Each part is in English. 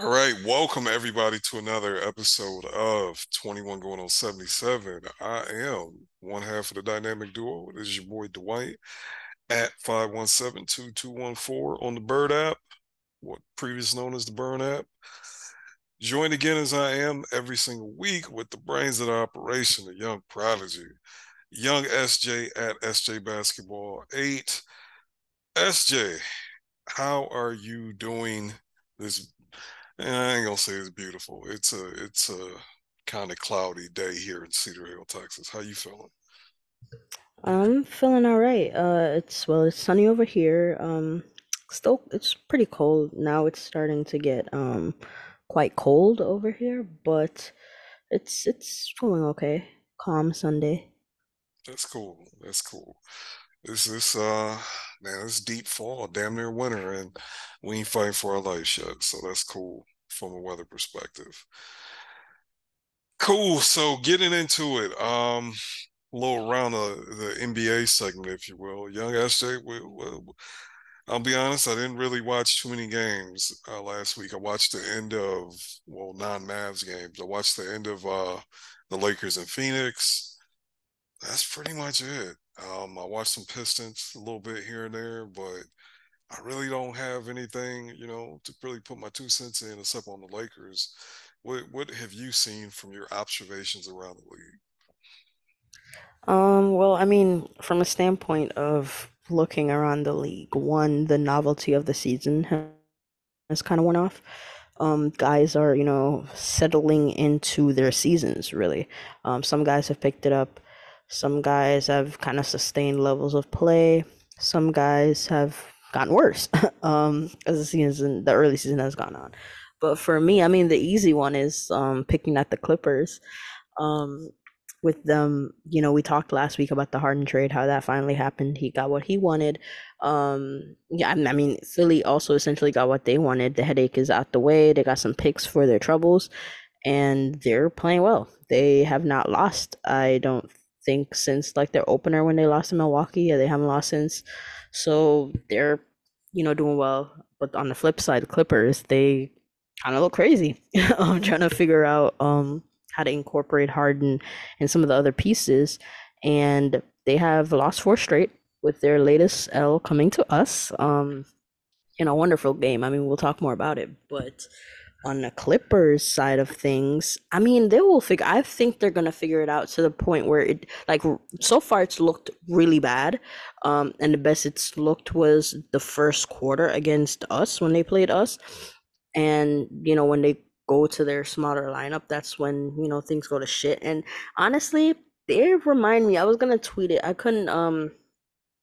All right, welcome everybody to another episode of 21 going on 77. I am one half of the dynamic duo. This is your boy Dwight at 517-2214 on the Bird app, what previous known as the Burn app. Joined again as I am every single week with the brains of the operation, the young prodigy, young SJ at SJ Basketball 8. SJ, how are you doing this I ain't gonna say it's beautiful. It's a it's a kind of cloudy day here in Cedar Hill, Texas. How you feeling? I'm feeling all right. Uh, it's well, it's sunny over here. Um, still, it's pretty cold now. It's starting to get um quite cold over here, but it's it's going okay. Calm Sunday. That's cool. That's cool. This is uh man, it's deep fall, damn near winter, and we ain't fighting for our life yet. So that's cool from a weather perspective. Cool. So getting into it, um, a little around the, the NBA segment, if you will. Young SJ, we, we, I'll be honest, I didn't really watch too many games uh, last week. I watched the end of well, non-Mavs games. I watched the end of uh, the Lakers and Phoenix. That's pretty much it. Um, I watched some Pistons a little bit here and there, but I really don't have anything, you know, to really put my two cents in except on the Lakers. What what have you seen from your observations around the league? Um, well, I mean, from a standpoint of looking around the league, one, the novelty of the season has kind of went off. Um, guys are, you know, settling into their seasons, really. Um, some guys have picked it up. Some guys have kind of sustained levels of play. Some guys have gotten worse um, as the season, the early season has gone on. But for me, I mean, the easy one is um, picking at the Clippers. Um, with them, you know, we talked last week about the Harden trade, how that finally happened. He got what he wanted. Um, yeah, I mean, Philly also essentially got what they wanted. The headache is out the way. They got some picks for their troubles, and they're playing well. They have not lost. I don't think since like their opener when they lost to Milwaukee. Yeah, they haven't lost since. So they're, you know, doing well. But on the flip side, Clippers, they kind of look crazy. I'm trying to figure out um how to incorporate Harden and some of the other pieces. And they have lost four straight with their latest L coming to us. Um in a wonderful game. I mean, we'll talk more about it, but on the Clippers side of things, I mean, they will figure. I think they're gonna figure it out to the point where it, like, so far it's looked really bad. Um, and the best it's looked was the first quarter against us when they played us, and you know when they go to their smaller lineup, that's when you know things go to shit. And honestly, they remind me. I was gonna tweet it. I couldn't. Um,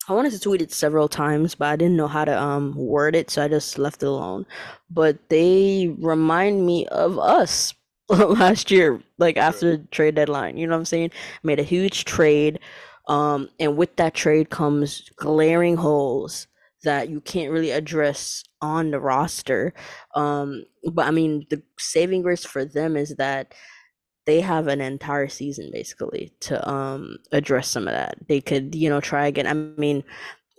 I wanted to tweet it several times, but I didn't know how to um word it, so I just left it alone. But they remind me of us last year, like after the trade deadline. You know what I'm saying? Made a huge trade. Um, and with that trade comes glaring holes that you can't really address on the roster. Um, but I mean, the saving grace for them is that they have an entire season basically to um address some of that. They could, you know, try again. I mean,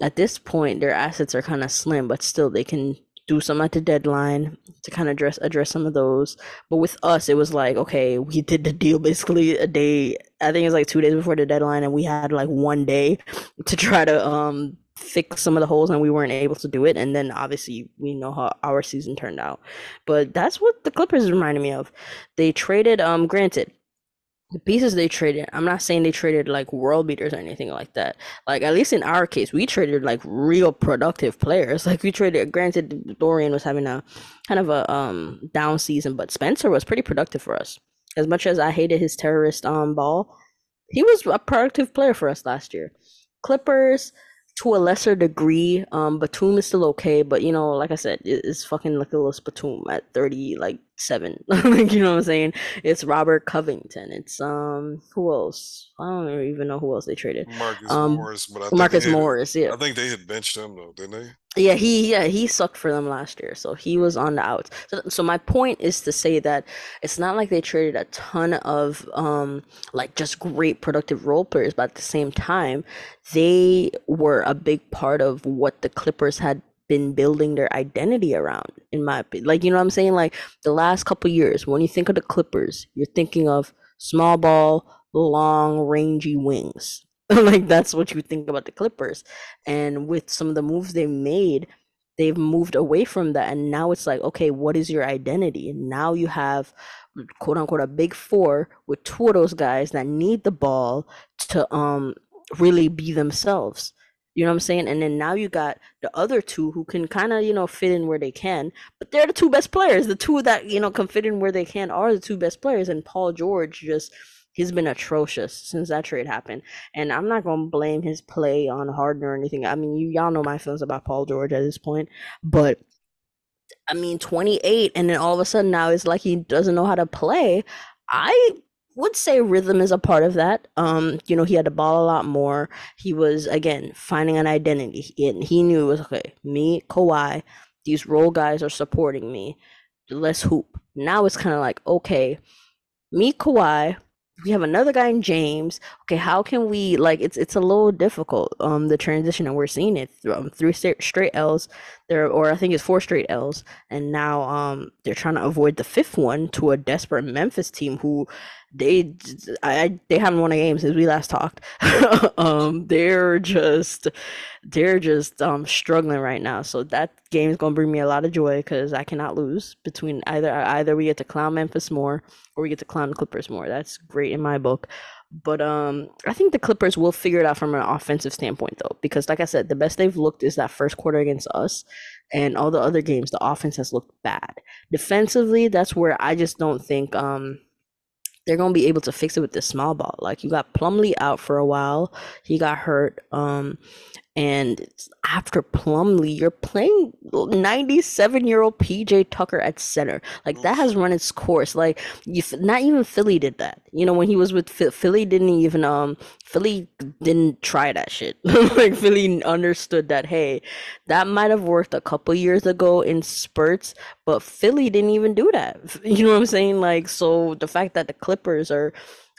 at this point their assets are kind of slim, but still they can do some at the deadline to kind of address address some of those. But with us it was like, okay, we did the deal basically a day I think it was like 2 days before the deadline and we had like one day to try to um fix some of the holes and we weren't able to do it and then obviously we know how our season turned out. But that's what the clippers reminded me of. They traded um granted the pieces they traded i'm not saying they traded like world beaters or anything like that. Like at least in our case we traded like real productive players. Like we traded granted dorian was having a kind of a um down season but spencer was pretty productive for us. As much as i hated his terrorist um ball he was a productive player for us last year. Clippers to a lesser degree. Um, Batum is still okay, but you know, like I said, it's fucking like a little Batum at thirty, like seven. like you know what I'm saying? It's Robert Covington. It's um, who else? I don't even know who else they traded. Marcus Um, Morris, but I think Marcus had, Morris. Yeah, I think they had benched him though, didn't they? Yeah, he yeah he sucked for them last year, so he was on the outs. So, so my point is to say that it's not like they traded a ton of um like just great productive role players, but at the same time, they were a big part of what the Clippers had been building their identity around, in my. Like, you know what I'm saying? Like the last couple years, when you think of the Clippers, you're thinking of small ball, long, rangy wings. like that's what you think about the Clippers. And with some of the moves they made, they've moved away from that. And now it's like okay what is your identity? And now you have quote unquote a big four with two of those guys that need the ball to um really be themselves. You know what i'm saying? And then now you got the other two who can kind of you know fit in where they can. But they're the two best players. The two that you know can fit in where they can are the two best players. And paul george just he's been atrocious since that trade happened. And I'm not gonna blame his play on Harden or anything. I mean, you y'all know my feelings about Paul George at this point, but I mean, 28, and then all of a sudden now it's like he doesn't know how to play. I would say rhythm is a part of that. Um, you know, he had the ball a lot more. He was again finding an identity, and he knew it was okay. Me, Kawhi, these role guys are supporting me. Let's hoop. Now it's kind of like okay, me, Kawhi, we have another guy in James. Okay, how can we like it's it's a little difficult um the transition and we're seeing it um, three straight L's there or I think it's four straight L's and now um they're trying to avoid the fifth one to a desperate Memphis team who they I they haven't won a game since we last talked. um they're just they're just um struggling right now. So that game is to bring me a lot of joy cuz I cannot lose between either either we get to clown Memphis more or we get to clown the Clippers more. That's great in my book. But um, I think the Clippers will figure it out from an offensive standpoint, though, because like I said, the best they've looked is that first quarter against us, and all the other games, the offense has looked bad. Defensively, that's where I just don't think um they're gonna be able to fix it with the small ball. Like you got Plumlee out for a while, he got hurt. Um, and after Plumlee, you're playing 97 year old PJ Tucker at center. Like that has run its course. Like you, not even Philly did that. You know when he was with Philly, didn't even um Philly didn't try that shit. like Philly understood that hey, that might have worked a couple years ago in spurts, but Philly didn't even do that. You know what I'm saying? Like so the fact that the Clippers are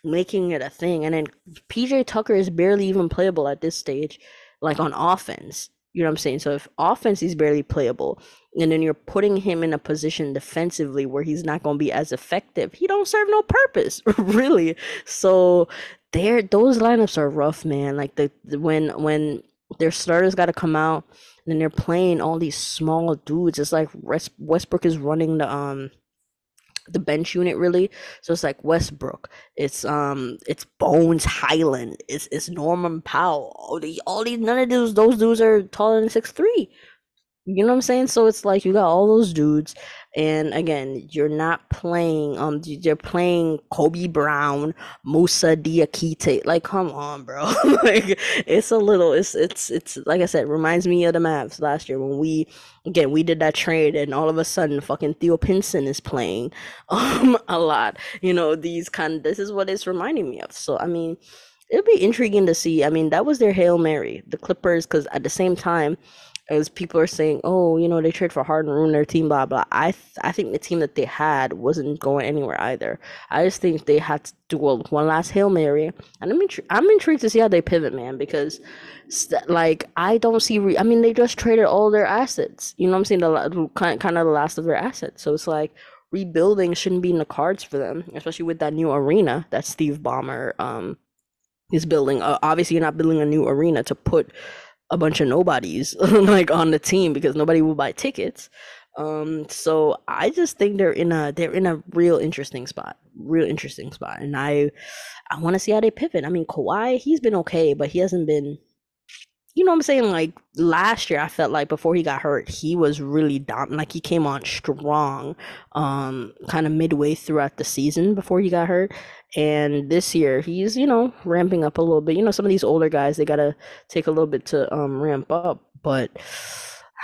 making it a thing, and then PJ Tucker is barely even playable at this stage like on offense. You know what I'm saying? So if offense is barely playable, and then you're putting him in a position defensively where he's not going to be as effective, he don't serve no purpose, really. So there, those lineups are rough, man. Like the, when when their starters got to come out, and then they're playing all these small dudes. It's like Westbrook is running the um the bench unit really. So it's like Westbrook, it's um, it's Bones Hyland, it's it's Norman Powell. All the all these none of those those dudes are taller than six three. You know what I'm saying? So it's like you got all those dudes, and again, you're not playing. Um, you're playing Kobe Brown, Musa Diakite. Like, come on, bro. like, it's a little. It's it's it's like I said, reminds me of the Mavs last year when we again we did that trade, and all of a sudden, fucking Theo Pinson is playing um a lot. You know, these kind. This is what it's reminding me of. So I mean it'll be intriguing to see. I mean, that was their Hail Mary, the Clippers, because at the same time, as people are saying, oh, you know, they trade for Harden, ruin their team, blah blah. I th- I think the team that they had wasn't going anywhere either. I just think they had to do a, one last hail mary, and I'm intri- I'm intrigued to see how they pivot, man, because st- like I don't see. Re- I mean, they just traded all their assets. You know what I'm saying? The kind kind of the last of their assets. So it's like rebuilding shouldn't be in the cards for them, especially with that new arena that Steve Ballmer um is building. Uh, obviously, you're not building a new arena to put a bunch of nobodies like on the team because nobody will buy tickets. Um, so I just think they're in a they're in a real interesting spot, real interesting spot, and I I want to see how they pivot. I mean, Kawhi, he's been okay, but he hasn't been you know what I'm saying? Like last year, I felt like before he got hurt, he was really down. Like he came on strong, um, kind of midway throughout the season before he got hurt. And this year, he's you know ramping up a little bit. You know, some of these older guys they gotta take a little bit to um ramp up, but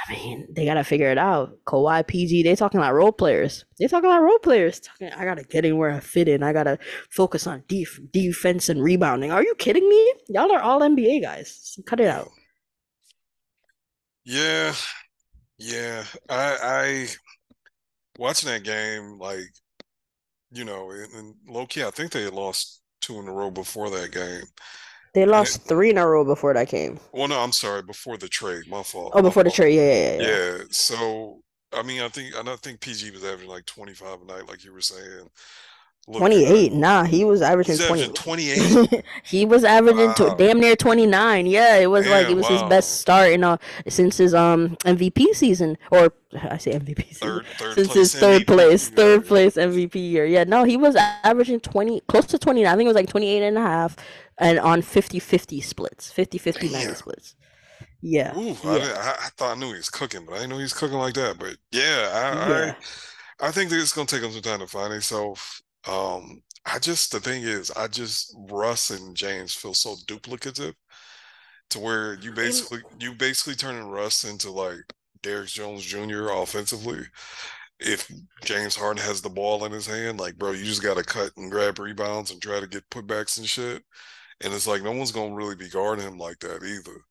I mean, they gotta figure it out. Kawhi, PG, they talking about role players. They talking about role players. Talking, I gotta get in where I fit in. I gotta focus on def- defense and rebounding. Are you kidding me? Y'all are all NBA guys. Cut it out. Yeah, yeah. I, I watching that game, like you know, and, and low key, I think they had lost two in a row before that game. They And lost three in a row before that game. Well, no, I'm sorry. Before the trade, my fault. Oh, before the trade. Yeah, yeah, yeah, yeah. Yeah. So, I mean, I think I don't think PG was averaging like 25 a night, like you were saying. Look good. 28. Nah, he was averaging 20. 28. he was averaging Wow. damn near 29. Yeah, it was like it Damn. was his best start in uh since his um MVP season or I say MVP season. Third, third Since his third MVP. place, third place MVP year. Yeah, no, he was averaging 20 close to 29. I think it was like 28 and a half and on 50-50 splits. 50-50 90 splits. Yeah. Ooh, I, Yeah. I, I thought I knew he was cooking, but I didn't know he was cooking like that. But yeah, I, Yeah. I, I think that it's gonna take him some time to find himself. Um, I just the thing is, I just Russ and James feel so duplicative to where you basically you basically turning Russ into like Derrick Jones Jr. offensively. If James Harden has the ball in his hand, like bro, you just gotta cut and grab rebounds and try to get putbacks and shit. And it's like no one's gonna really be guarding him like that either.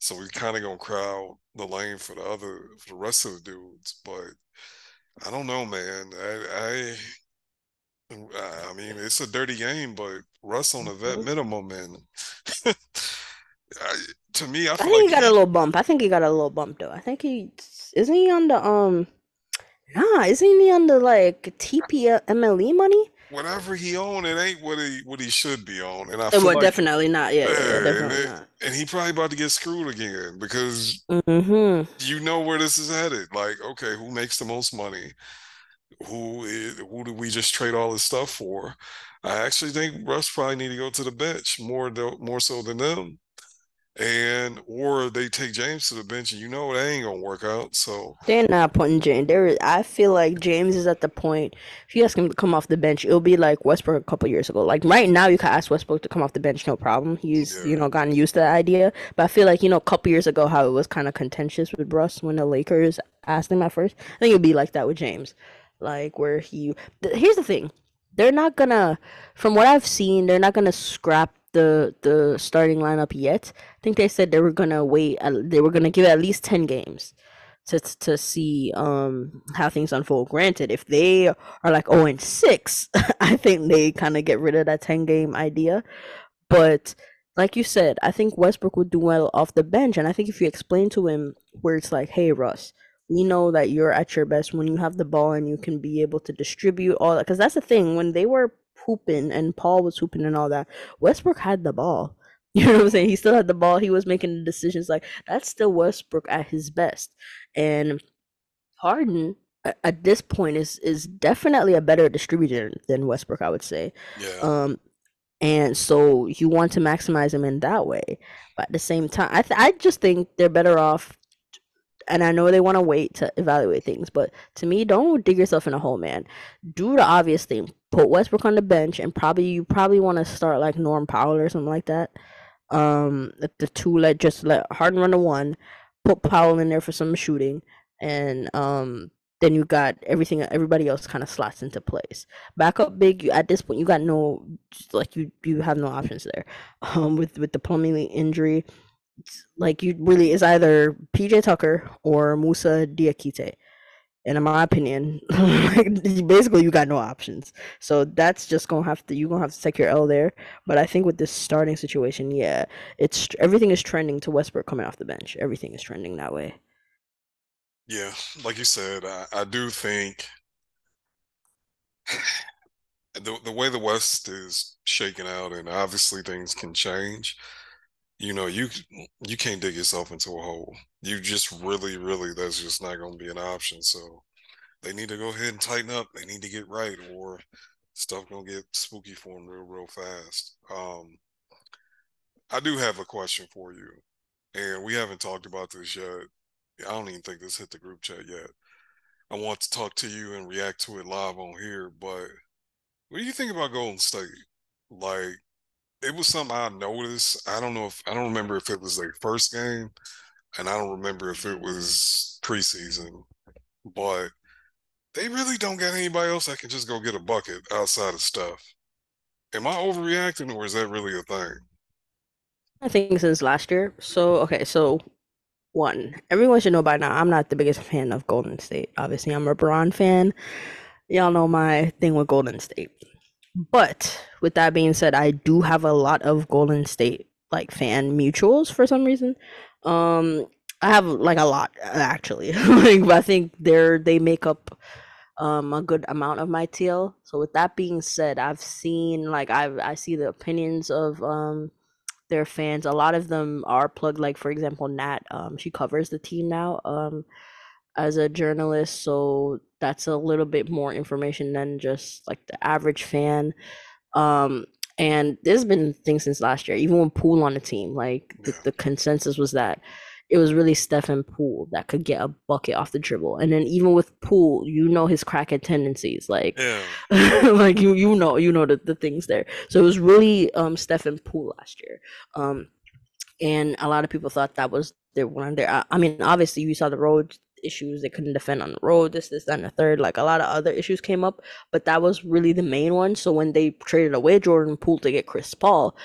So we're kind of gonna crowd the lane for the other for the rest of the dudes. But I don't know, man. I I I mean it's a dirty game, but Russ on a vet Mhm. minimum and I, to me, I I think he like got a little bump. I think he got a little bump though. I think he isn't he on the um nah, isn't he on the like TPMLE money? whatever he own, it ain't what he what he should be on. And I Uh, feel Well, like definitely not. Yeah, yeah, yeah, and, definitely it- not. and he probably about to get screwed again because Mm-hmm. you know where this is headed. Like, okay, who makes the most money? Who is, who do we just trade all this stuff for? I actually think Russ probably need to go to the bench more more so than them. And or they take James to the bench and you know that ain't gonna work out. So They're not putting James. There, I feel like James is at the point. If you ask him to come off the bench, it'll be like Westbrook a couple years ago. Like right now, you can ask Westbrook to come off the bench, no problem. He's you know gotten used to that idea. But I feel like you know a couple years ago, how it was kind of contentious with Russ when the Lakers asked him at first. I think it'd be like that with James, like where he. th- here's the thing, they're not gonna. From what I've seen, they're not gonna scrap the the starting lineup yet. I think they said they were gonna wait. uh, They were gonna give it at least ten games to to see um how things unfold. Granted, if they are like oh and six, I think they kind of get rid of that ten game idea. But like you said, I think Westbrook would do well off the bench, and I think if you explain to him where it's like, hey Russ, we know that you're at your best when you have the ball and you can be able to distribute all that. Because that's the thing when they were hooping and Paul was hooping and all that, Westbrook had the ball. You know what I'm saying? He still had the ball. He was making the decisions. Like that's still Westbrook at his best. And Harden at this point is is definitely a better distributor than Westbrook, I would say. yeah, Um, and so you want to maximize him in that way. But at the same time, I th- I just think they're better off. And I know they want to wait to evaluate things, but to me, don't dig yourself in a hole, man. Do the obvious thing. Put Westbrook on the bench, and probably you probably want to start like Norm Powell or something like that. Um, the, two let just let Harden run the one, put Powell in there for some shooting, and um, then you got everything. Everybody else kind of slots into place. Backup big. You, at this point, you got no like you you have no options there. Um, with with the Plumlee injury, like you really is either PJ Tucker or Musa Diakite. And in my opinion, basically you got no options. So that's just gonna have to you gonna have to take your L there. But I think with this starting situation, yeah, it's everything is trending to Westbrook coming off the bench. Everything is trending that way. yeah. Like you said, I, I do think the the way the West is shaking out, and obviously things can change. You know, you you can't dig yourself into a hole. You just really, really, that's just not going to be an option. So they need to go ahead and tighten up. They need to get right, or stuff gonna get spooky for them real, real fast. Um, I do have a question for you, and we haven't talked about this yet. I don't even think this hit the group chat yet. I want to talk to you and react to it live on here, but what do you think about Golden State? Like, it was something I noticed. I don't know if I don't remember if it was their first game, and I don't remember if it was preseason, but they really don't got anybody else that can just go get a bucket outside of stuff. Am I overreacting, or is that really a thing? I think since last year. So okay, so one, everyone should know by now. I'm not the biggest fan of Golden State. Obviously, I'm a LeBron fan. Y'all know my thing with Golden State. But with that being said, I do have a lot of Golden State like fan mutuals for some reason. Um, I have like a lot actually. like, I think they're they make up um a good amount of my TL. So with that being said, I've seen like I've I see the opinions of um their fans. A lot of them are plugged. Like for example, Nat. Um, she covers the team now. Um, as a journalist, so that's a little bit more information than just like the average fan. Um, and there's been things since last year, even when Poole on the team, like the, the consensus was that it was really Steph and Poole that could get a bucket off the dribble. And then even with Poole, you know his crackhead tendencies. Like Yeah. like you you know, you know the, the things there. So it was really um Steph and Poole last year. Um and a lot of people thought that was their one of their I, I mean, obviously you saw the road issues, they couldn't defend on the road, this, this, that, and the third. Like a lot of other issues came up, but that was really the main one. So when they traded away Jordan Poole to get Chris Paul,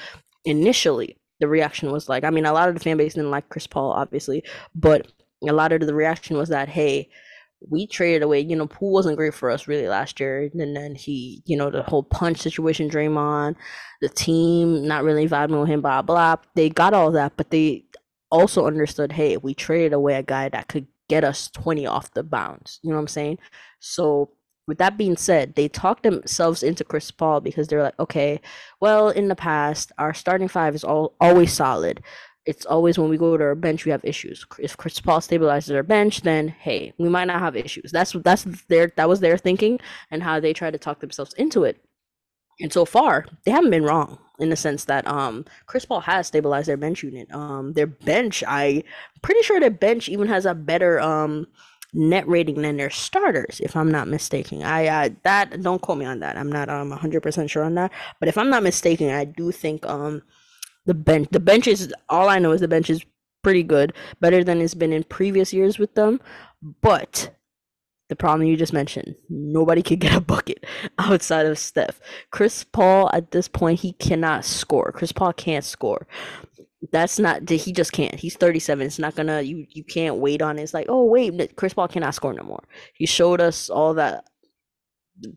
initially the reaction was like, I mean, a lot of the fan base didn't like Chris Paul, obviously, but a lot of the reaction was that, hey, we traded away, you know, Poole wasn't great for us really last year. And then he, you know, the whole punch situation, Draymond, the team not really vibing with him, blah, blah. They got all that, but they also understood, hey, we traded away a guy that could get us 20 off the bounds. You know what I'm saying? So with that being said, they talked themselves into Chris Paul because they're like, okay, well, in the past, our starting five is all always solid. It's always when we go to our bench, we have issues. If Chris Paul stabilizes our bench, then hey, we might not have issues. That's that's their that was their thinking and how they try to talk themselves into it. And so far, they haven't been wrong in the sense that um Chris Paul has stabilized their bench unit. Um their bench, I pretty sure their bench even has a better um net rating than their starters, if I'm not mistaken. I, I that don't quote me on that. I'm not um 100% sure on that, but if I'm not mistaken, I do think um the bench the bench is all I know is the bench is pretty good, better than it's been in previous years with them, but the problem you just mentioned, nobody could get a bucket outside of Steph. Chris Paul at this point he cannot score. Chris Paul can't score. That's not he just can't. He's 37 it's not gonna you you can't wait on it. it's like oh wait chris paul cannot score no more. He showed us all that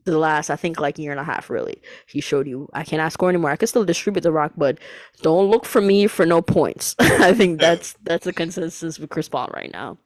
the last i think like year and a half really. He showed you i cannot score anymore. I can still distribute the rock but don't look for me for no points. I think that's that's the consensus with chris paul right now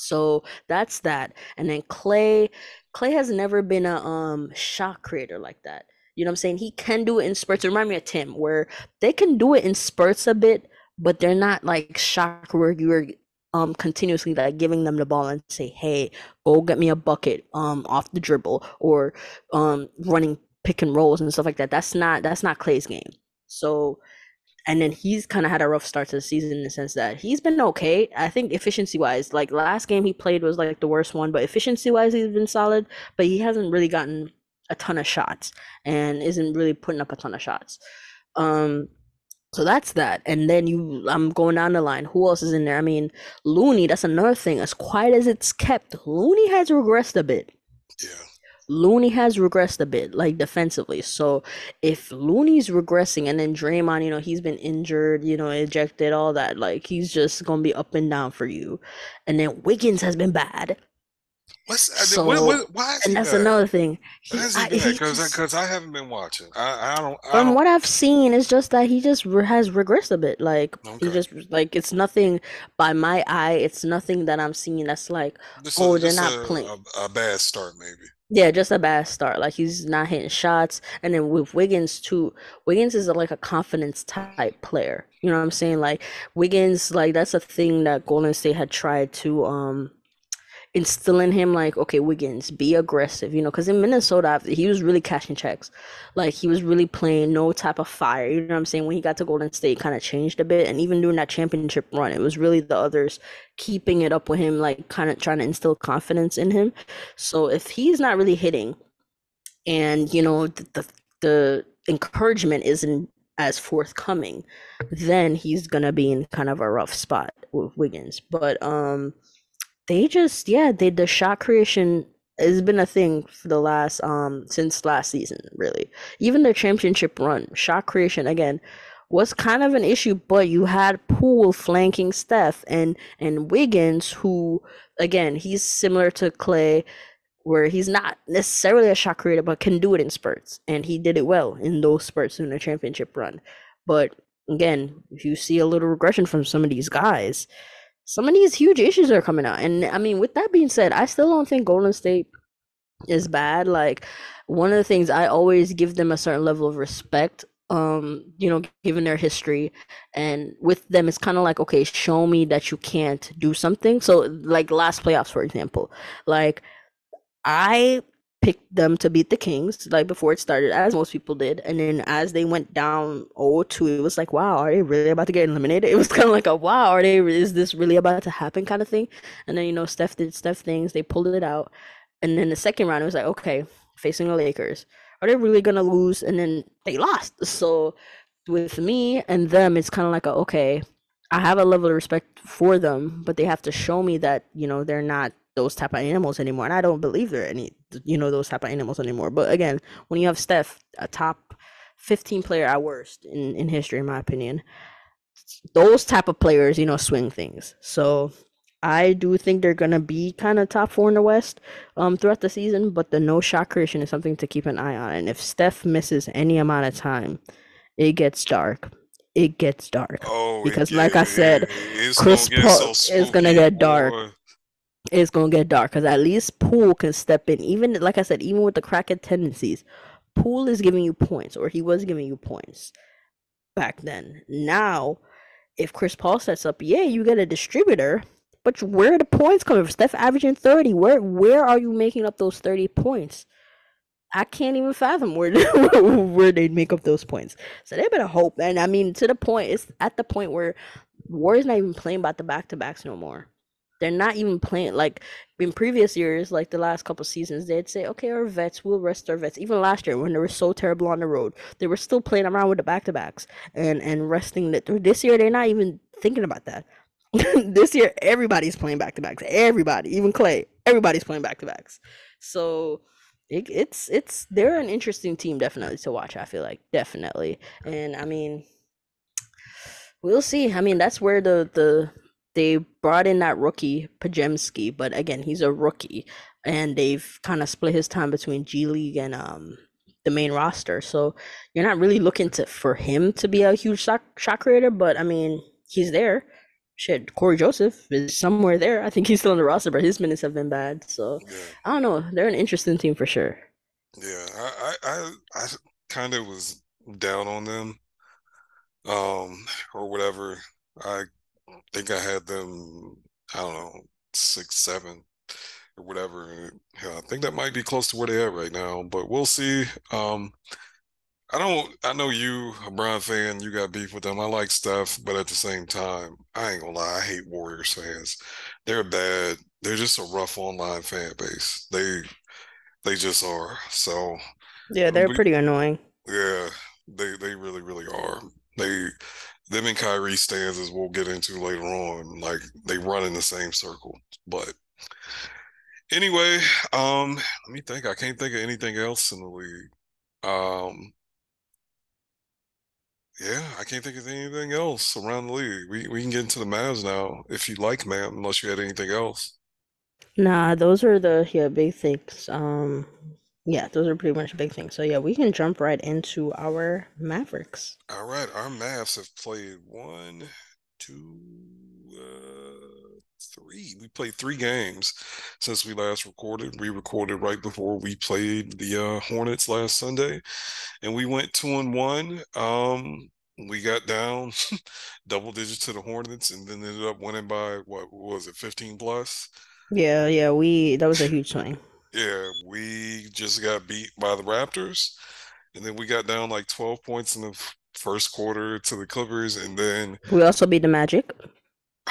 so that's that and then clay clay has never been a um shot creator like that you know what I'm saying? He can do it in spurts. Remind me of Tim, where they can do it in spurts a bit, but they're not like shock where you're um continuously like giving them the ball and say, "Hey, go get me a bucket um off the dribble," or um running pick and rolls and stuff like that. That's not that's not Clay's game. So and then he's kind of had a rough start to the season in the sense that he's been okay. I think efficiency wise, like last game he played was like the worst one, but efficiency wise he's been solid. But he hasn't really gotten a ton of shots and isn't really putting up a ton of shots. Um, so that's that. And then you, I'm going down the line. Who else is in there? I mean, Looney. That's another thing. As quiet as it's kept, Looney has regressed a bit. Yeah. Looney has regressed a bit, like defensively. So if Looney's regressing and then Draymond, you know, he's been injured, you know, ejected, all that, like he's just gonna be up and down for you. And then Wiggins has been bad. What's uh, So, what, what, why and that's bad? another thing. He, Why is he I, Because because I haven't been watching. I I don't I from don't. what I've seen, it's just that he just re- has regressed a bit. Like he just like it's nothing by my eye. It's nothing that I'm seeing that's like, Just oh, a they're not a, playing. a, a bad start maybe. Yeah, just a bad start. Like he's not hitting shots. And then with Wiggins too, Wiggins is like a confidence type player. You know what I'm saying? Like Wiggins, like that's a thing that Golden State had tried to um instill in him like okay wiggins be aggressive you know because in minnesota he was really cashing checks. Like he was really playing no type of fire you know what i'm saying? When he got to golden state kind of changed a bit and even during that championship run it was really the others keeping it up with him like kind of trying to instill confidence in him. So if he's not really hitting and you know the the, the encouragement isn't as forthcoming then he's gonna be in kind of a rough spot with wiggins. But um they just yeah, they the shot creation has been a thing for the last um since last season, really. Even their championship run, shot creation again was kind of an issue, but you had Poole flanking Steph and and Wiggins, who again he's similar to Clay, where he's not necessarily a shot creator, but can do it in spurts, and he did it well in those spurts in the championship run. But again, if you see a little regression from some of these guys, some of these huge issues are coming out. And I mean, with that being said, I still don't think Golden State is bad. Like one of the things I always give them a certain level of respect um you know given their history and with them it's kind of like okay show me that you can't do something so like last playoffs for example like i picked them to beat the kings like before it started as most people did. And then as they went down 0-2 it was like wow are they really about to get eliminated? It was kind of like a wow are they is this really about to happen kind of thing? And then you know steph did steph things they pulled it out. And then the second round it was like okay facing the lakers. Are they really gonna lose? And then they lost. So with me and them, it's kind of like a, okay, I have a level of respect for them, but they have to show me that you know they're not those type of animals anymore, and I don't believe there are any you know those type of animals anymore. But again, when you have Steph, a top fifteen player at worst in in history, in my opinion, those type of players, you know, swing things. So I do think they're gonna be kind of top four in the West um throughout the season, but the no shot creation is something to keep an eye on. And if Steph misses any amount of time, it gets dark. It gets dark. Oh, because like I said, Chris Paul so is gonna get dark. Boy. It's gonna get dark because at least Poole can step in. Even like I said, even with the crackhead tendencies, Poole is giving you points, or he was giving you points back then. Now, if Chris Paul sets up, yeah, you get a distributor but where are the points coming from? Steph averaging 30. Where where are you making up those 30 points? I can't even fathom where where they'd make up those points. So they better hope. And I mean, to the point, it's at the point where Warriors not even playing about the back to backs no more. They're not even playing like in previous years, like the last couple seasons, they'd say, "Okay, our vets, we'll rest our vets." Even last year, when they were so terrible on the road, they were still playing around with the back to backs and and resting. That this year, they're not even thinking about that. this year everybody's playing back to backs. Everybody, even Clay, everybody's playing back to backs. So it, it's it's they're an interesting team definitely to watch. I feel like definitely, and I mean, we'll see. I mean, that's where the the they brought in that rookie Podziemski, but again, he's a rookie, and they've kind of split his time between G League and um the main roster. So you're not really looking to for him to be a huge shot shot creator, but I mean, he's there shit, Cory Joseph is somewhere there. I think he's still on the roster, but his minutes have been bad. So yeah. I don't know. They're an interesting team for sure. Yeah, I I I, kind of was down on them, um, or whatever. I think I had them. I don't know, six, seven, or whatever. Yeah, I think that might be close to where they are right now, but we'll see. Um, I don't. I know you, a Brown fan. You got beef with them. I like Steph, but at the same time, I ain't gonna lie. I hate Warriors fans. They're bad. They're just a rough online fan base. They, they just are. So. Yeah, they're we, pretty annoying. Yeah, they they really really are. They, them and Kyrie stands as we'll get into later on. Like they run in the same circle, but. Anyway, um, let me think. I can't think of anything else in the league. Um, yeah, I can't think of anything else around the league. We we can get into the Mavs now if you like, ma'am, unless you had anything else. Nah, those are the yeah big things. Um, yeah, those are pretty much big things. So yeah, we can jump right into our Mavericks. All right, our Mavs have played one, two, uh, three. We played three games since we last recorded. We recorded right before we played the uh, Hornets last Sunday, and we went two and one. Um, we got down double digits to the Hornets, and then ended up winning by what, what was it, fifteen plus? Yeah, yeah. We that was a huge swing. Yeah, we just got beat by the Raptors, and then we got down like twelve points in the first quarter to the Clippers, and then we also beat the Magic.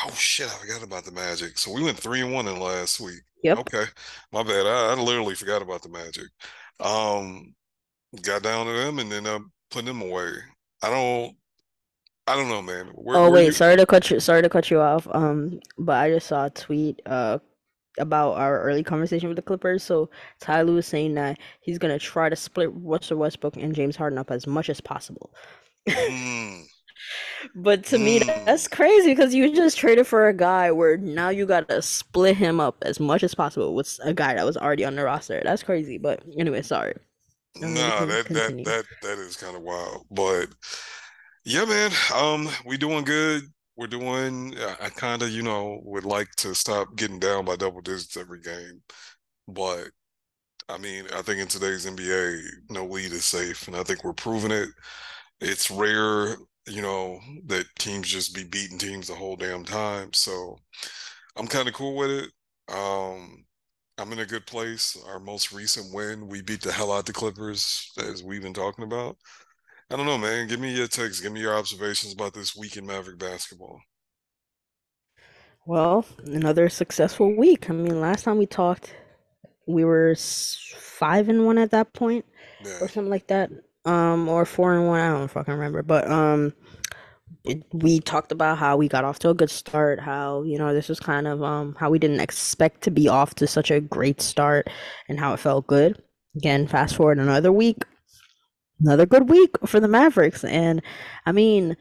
Oh shit, I forgot about the Magic. So we went three and one in last week. Yep. Okay. My bad. I, I literally forgot about the Magic. Um got down to them and then uh putting them away. I don't I don't know, man. Where, oh wait, you... sorry to cut you sorry to cut you off. Um but I just saw a tweet uh about our early conversation with the Clippers. So Ty Lue was saying that he's gonna try to split Russell Westbrook and James Harden up as much as possible. mm. But to me, mm. that's crazy because you just traded for a guy where now you got to split him up as much as possible with a guy that was already on the roster. That's crazy. But anyway, sorry. No, that, that that that is kind of wild. But Yeah, man. Um, we doing good. We're doing. I kind of, you know, would like to stop getting down by double digits every game, but I mean, I think in today's NBA, no lead is safe, and I think we're proving it. It's rare, you know, that teams just be beating teams the whole damn time. So I'm kind of cool with it. Um, I'm in a good place. Our most recent win, we beat the hell out the Clippers, as we've been talking about. I don't know, man. Give me your takes. Give me your observations about this week in Maverick basketball. Well, another successful week. I mean, last time we talked, we were five and one at that point, Yeah, or something like that. Um, or four and one. I don't fucking remember. But um, it, we talked about how we got off to a good start. How you know this was kind of um how we didn't expect to be off to such a great start, and how it felt good. Again, fast forward another week, another good week for the Mavericks, and I mean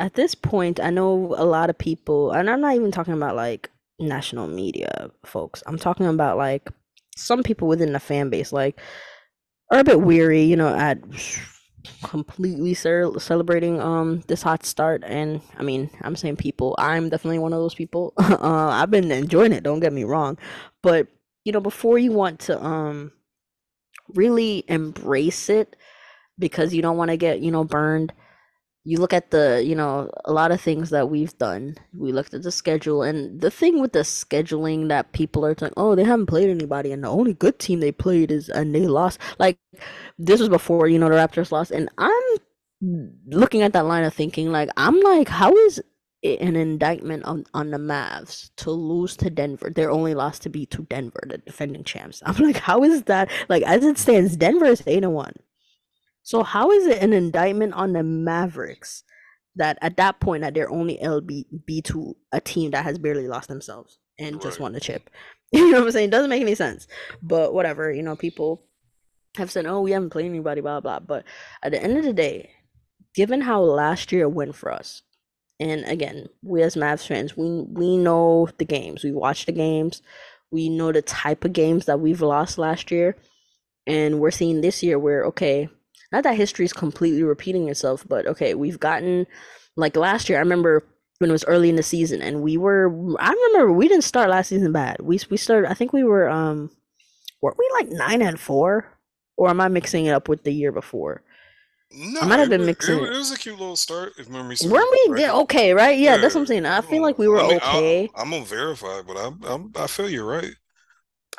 at this point, I know a lot of people, and I'm not even talking about like national media folks. I'm talking about like some people within the fan base, like, are a bit weary, you know, at completely cer- celebrating um this hot start. And I mean, I'm saying people. I'm definitely one of those people. uh, I've been enjoying it. Don't get me wrong, but you know, before you want to um really embrace it because you don't want to get you know burned you look at the you know a lot of things that we've done we looked at the schedule and the thing with the scheduling that people are saying oh they haven't played anybody and the only good team they played is and they lost like this was before you know the raptors lost and i'm looking at that line of thinking like i'm like how is an indictment on on the Mavs to lose to Denver. Their only loss to be to Denver, the defending champs. I'm like, how is that? Like as it stands, Denver is eight and one. So how is it an indictment on the Mavericks that at that point that they're only LB to a team that has barely lost themselves and just won the chip? You know what I'm saying? It doesn't make any sense. But whatever, you know, people have said, "Oh, we haven't played anybody," blah blah. But at the end of the day, given how last year went for us, and again, we as Mavs fans, we we know the games, we watch the games, we know the type of games that we've lost last year, and we're seeing this year where okay, not that history is completely repeating itself, but okay, we've gotten like last year. I remember when it was early in the season, and we were. I remember we didn't start last season bad. We we started. I think we were um, weren't we like nine and four, or am I mixing it up with the year before? No, I might have been mixing it, it. it was a cute little start, if memory serves Weren't we? Yeah, okay, right? Yeah, that's what I'm saying. I feel like we were I mean, I, okay. I'm gonna verify, but I'm, I'm, I feel you're right.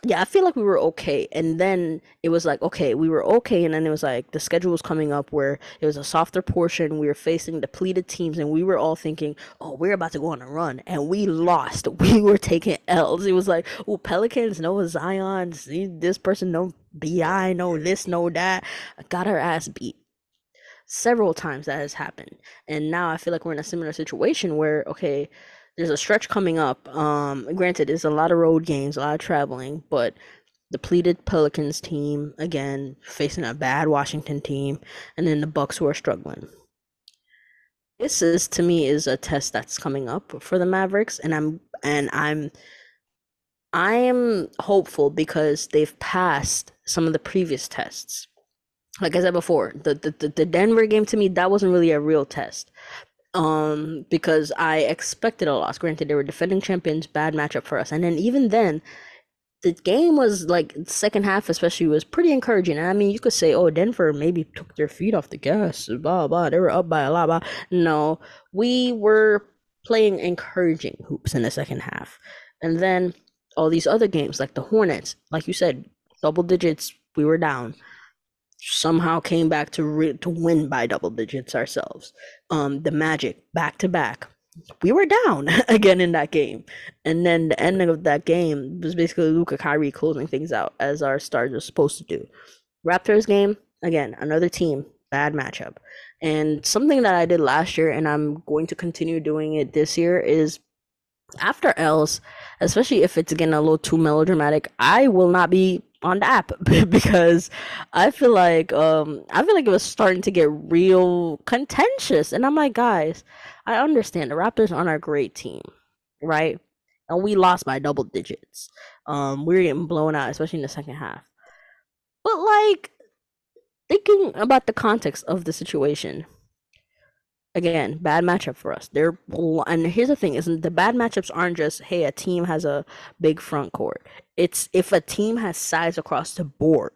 Yeah, I feel like we were okay. And then it was like, okay, we were okay. And then it was like the schedule was coming up where it was a softer portion. We were facing depleted teams, and we were all thinking, oh, we're about to go on a run. And we lost. We were taking L's. It was like, oh, Pelicans, no Zion, this person, no BI, no this, no that. Got our ass beat. Several times that has happened. And now I feel like we're in a similar situation where, okay, there's a stretch coming up. Um, granted, it's a lot of road games, a lot of traveling, but depleted Pelicans team again facing a bad Washington team, and then the Bucks who are struggling. This is to me is a test that's coming up for the Mavericks, and I'm and I'm I am hopeful because they've passed some of the previous tests. Like I said before, the the, the Denver game to me that wasn't really a real test um because I expected a loss. Granted, they were defending champions, bad matchup for us. And then even then, the game was like second half especially was pretty encouraging. And I mean, you could say, oh, Denver maybe took their feet off the gas, blah blah. They were up by a lot, blah. No, we were playing encouraging hoops in the second half, and then all these other games like the Hornets, like you said, double digits, we were down somehow came back to re- to win by double digits ourselves. Um, the Magic back to back, we were down again in that game, and then the ending of that game was basically Luka Kyrie closing things out as our stars are supposed to do. Raptors game again, another team bad matchup, and something that I did last year, and I'm going to continue doing it this year is after L's, especially if it's getting a little too melodramatic, I will not be on the app because I feel like um I feel like it was starting to get real contentious. And I'm like guys I understand the Raptors aren't a great team right? And we lost by double digits. Um we were getting blown out especially in the second half. But like thinking about the context of the situation again, bad matchup for us. They're and here's the thing: isn't the bad matchups aren't just hey a team has a big front court. It's if a team has size across the board.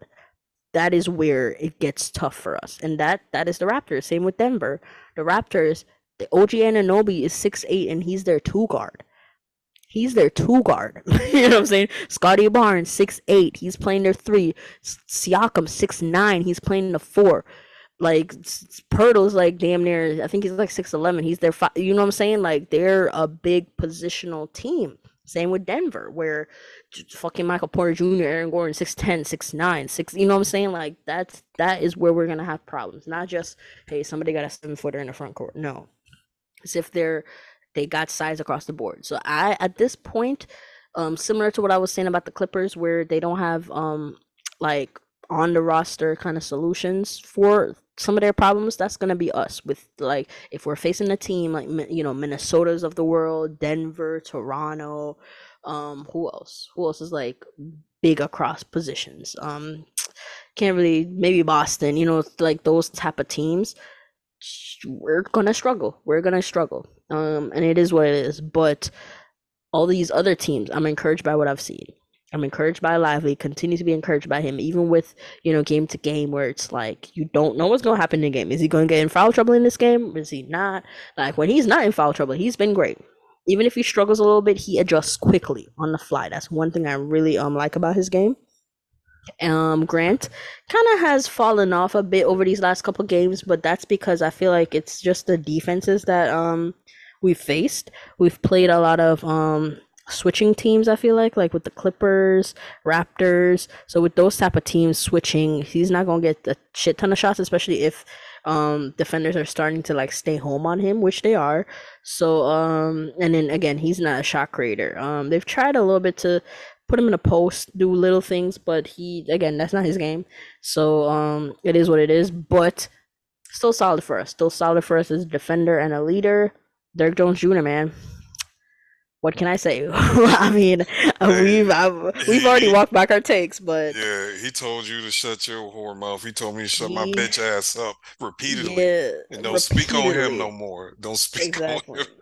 That is where it gets tough for us, and that that is the Raptors. Same with Denver. The Raptors, the OG Anunoby is six eight, and he's their two guard. He's their two guard. you know what I'm saying? Scottie Barnes, six eight. He's playing their three. Siakam, six nine. He's playing the four. Like Poeltl's like damn near. I think he's like six eleven. He's their five. You know what I'm saying? Like they're a big positional team. Same with Denver, where fucking Michael Porter Jr., Aaron Gordon, 6'10, 6'9, 6, you know what I'm saying? Like that's that is where we're gonna have problems. Not just, hey, somebody got a seven footer in the front court. No. It's if they're they got size across the board. So I at this point, um, similar to what I was saying about the Clippers, where they don't have um like on the roster kind of solutions for some of their problems that's going to be us with like if we're facing a team like you know minnesota's of the world denver toronto um who else? Who else is like big across positions? Um can't really maybe boston you know like those type of teams we're gonna struggle we're gonna struggle um and it is what it is but all these other teams i'm encouraged by what i've seen I'm encouraged by Lively, continue to be encouraged by him, even with, you know, game to game where it's like you don't know what's gonna happen in the game. Is he gonna get in foul trouble in this game? Is he not? Like when he's not in foul trouble, he's been great. Even if he struggles a little bit, he adjusts quickly on the fly. That's one thing I really um like about his game. Um Grant kind of has fallen off a bit over these last couple games, but that's because I feel like it's just the defenses that um we've faced. We've played a lot of um switching teams i feel like like with the clippers raptors. So with those type of teams switching he's not gonna get a shit ton of shots especially if um defenders are starting to like stay home on him which they are. So um and then again he's not a shot creator. Um they've tried a little bit to put him in a post do little things but he again that's not his game. So um it is what it is but still solid for us. Still solid for us as a defender and a leader. Derrick Jones Jr. man what can I say? I mean, uh, we've I've, we've already walked back our takes, but yeah, he told you to shut your whore mouth. He told me to shut he, my bitch ass up repeatedly, yeah, and don't repeatedly. speak on him no more. Don't speak exactly. on him,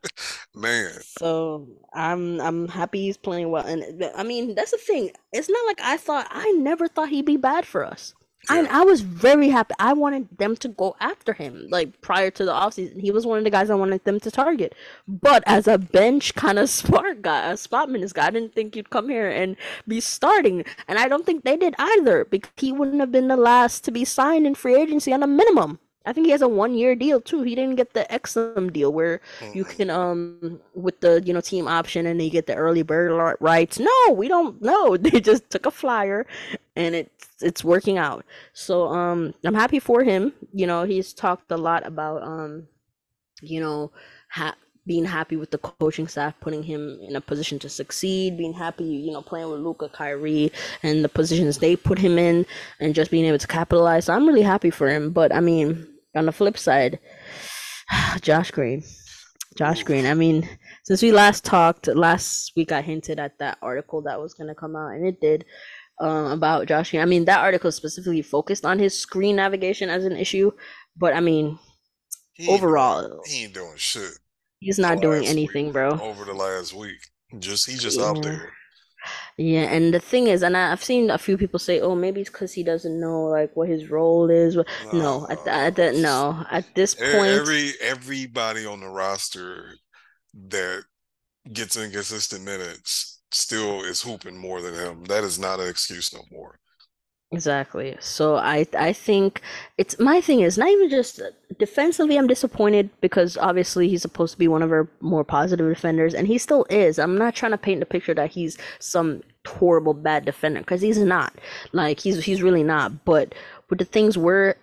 man. So I'm I'm happy he's playing well, and I mean that's the thing. It's not like I thought. I never thought he'd be bad for us. Yeah. I, I was very happy. I wanted them to go after him, like prior to the offseason. He was one of the guys I wanted them to target. But as a bench kind of smart guy, a spot minutes guy, I didn't think you'd come here and be starting. And I don't think they did either, because he wouldn't have been the last to be signed in free agency on a minimum. I think he has a one year deal too. He didn't get the XM deal where you mm. can um with the you know team option and you get the early bird rights. No, we don't know. They just took a flyer and it's it's working out. So um I'm happy for him. You know, he's talked a lot about um you know ha- being happy with the coaching staff putting him in a position to succeed, being happy, you know, playing with Luka, Kyrie, and the positions they put him in, and just being able to capitalize. So I'm really happy for him. But I mean, on the flip side, Josh Green. Josh Green. I mean, since we last talked last week, I hinted at that article that was gonna come out, and it did um, about Josh Green. I mean, that article specifically focused on his screen navigation as an issue, but I mean, he overall, he ain't doing shit. He's not doing anything, week, bro. Over the last week, just he's just yeah. out there. Yeah, and the thing is, and I, have seen a few people say, "Oh, maybe it's because he doesn't know like what his role is." No, no at, at the, no, at this point, every everybody on the roster that gets inconsistent minutes still is hooping more than him. That is not an excuse no more. Exactly. So I I think it's my thing is not even just defensively I'm disappointed because obviously he's supposed to be one of our more positive defenders and he still is. I'm not trying to paint the picture that he's some horrible bad defender because he's not. Like he's he's really not. But with the things we're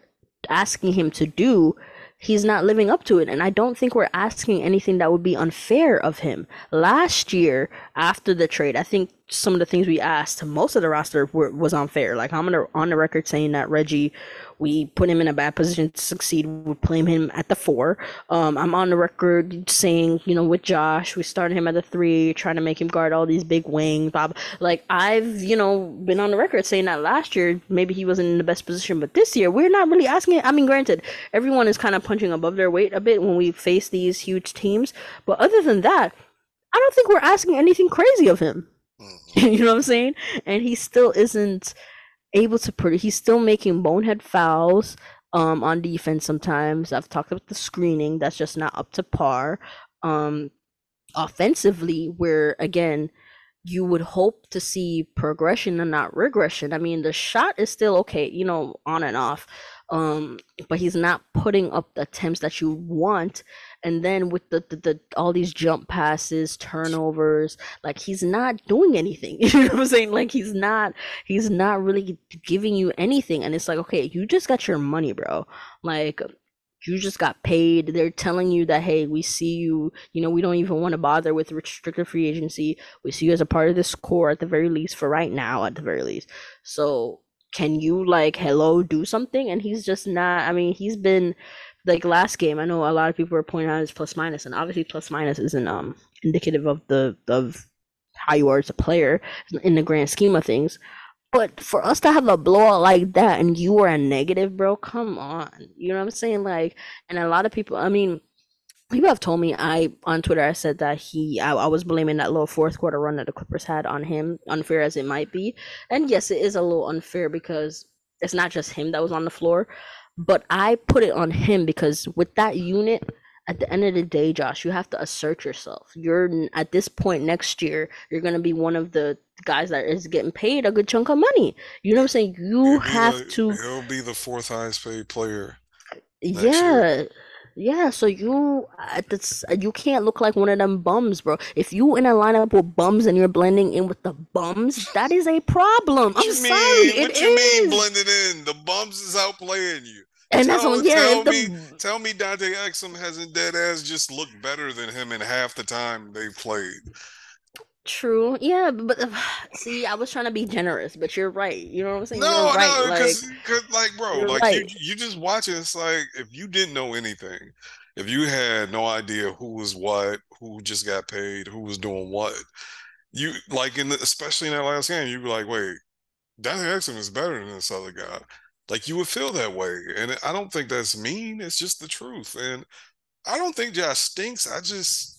asking him to do, he's not living up to it. And I don't think we're asking anything that would be unfair of him. Last year, after the trade, I think some of the things we asked, most of the roster were, was unfair. Like I'm on the, on the record saying that Reggie, we put him in a bad position to succeed. We play him at the four. Um, I'm on the record saying, you know, with Josh, we started him at the three, trying to make him guard all these big wings. Bob, like I've, you know, been on the record saying that last year maybe he wasn't in the best position, but this year we're not really asking. I mean, granted, everyone is kind of punching above their weight a bit when we face these huge teams, but other than that, I don't think we're asking anything crazy of him. Mm-hmm. you know what I'm saying? And he still isn't able to put he's still making bonehead fouls um on defense sometimes. I've talked about the screening, that's just not up to par. Um offensively, where again, you would hope to see progression and not regression. I mean, the shot is still okay, you know, on and off. Um, but he's not putting up the attempts that you want. And then with the, the, the all these jump passes turnovers like he's not doing anything. You know what i'm saying? Like he's not he's not really giving you anything. And it's like okay you just got your money bro. Like you just got paid. They're telling you that hey we see you you know we don't even want to bother with restricted free agency. We see you as a part of this core at the very least for right now at the very least. So can you like hello do something and he's just not i mean he's been like last game, I know a lot of people were pointing out his plus minus, and obviously plus minus isn't um indicative of the of how you are as a player in the grand scheme of things. But for us to have a blowout like that and you were a negative, bro, come on. You know what I'm saying? Like, and a lot of people, I mean, people have told me I on Twitter I said that he I, I, was blaming that little fourth quarter run that the Clippers had on him, unfair as it might be. And yes, it is a little unfair because it's not just him that was on the floor, but I put it on him because with that unit, at the end of the day, Josh, you have to assert yourself. You're at this point next year, you're gonna be one of the guys that is getting paid a good chunk of money. You know what I'm saying? You have the, to. He'll be the fourth highest paid player. Yeah. Year. Yeah, so you uh, that's uh, you can't look like one of them bums, bro. If you in a lineup with bums and you're blending in with the bums, that is a problem. What I'm sorry. Mean? What you is. mean blending in? The bums is outplaying you. And tell, that's what yeah. Tell me, tell me, Dante Exum hasn't dead ass just looked better than him in half the time they've played. True. Yeah, but uh, see, I was trying to be generous, but you're right. You know what I'm saying? No, you're right. no, because, like, like, bro, like right. you, you just watch it. It's like if you didn't know anything, if you had no idea who was what, who just got paid, who was doing what, you like in the, especially in that last game, you'd be like, wait, Dante Exum is better than this other guy. Like you would feel that way, and I don't think that's mean. It's just the truth, and I don't think Josh stinks. I just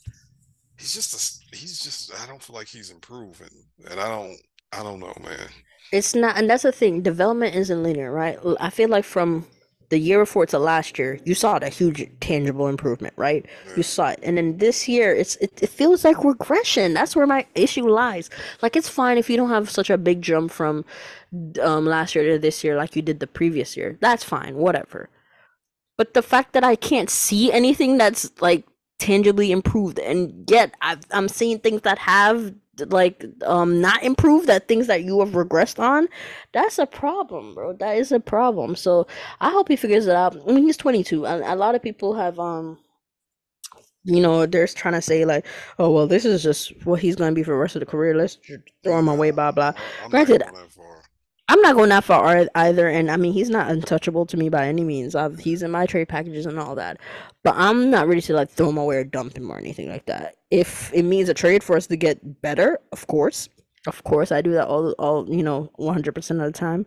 he's just a, he's just I don't feel like he's improving, and I don't I don't know, man. It's not, and that's the thing. Development isn't linear, right? I feel like from the year before to last year, you saw the huge tangible improvement, right? Yeah. You saw it, and then this year, it's it, it feels like regression. That's where my issue lies. Like it's fine if you don't have such a big jump from um last year to this year like you did the previous year. That's fine, whatever. But the fact that I can't see anything that's like tangibly improved, and yet i am seeing things that have like um not improved that things that you have regressed on. That's a problem bro. That is a problem. So i hope he figures it out. I mean he's 22 and a lot of people have um you know they're trying to say like oh well this is just what he's going to be for the rest of the career. Let's throw him away blah blah. I'm granted I'm not going that far either, and I mean he's not untouchable to me by any means. I've, he's in my trade packages and all that, but I'm not ready to like throw him away or dump him or anything like that. If it means a trade for us to get better, of course, of course I do that all all you know 100 percent of the time.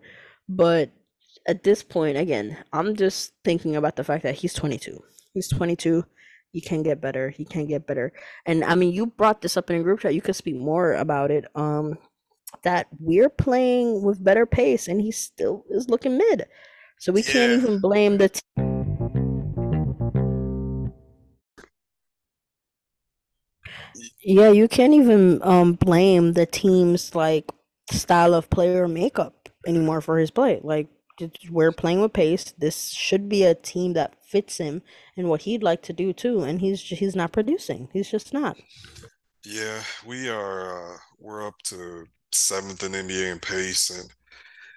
But at this point, again, I'm just thinking about the fact that he's 22. He's 22. He can get better. He can get better. And I mean, you brought this up in a group chat. You could speak more about it. Um, that we're playing with better pace and he still is looking mid. So we yeah. can't even blame the t- Yeah, you can't even um blame the team's like style of player makeup anymore for his play. Like we're playing with pace. This should be a team that fits him and what he'd like to do too, and he's he's not producing. He's just not. Yeah, we are. Uh, we're up to seventh in NBA in pace. And,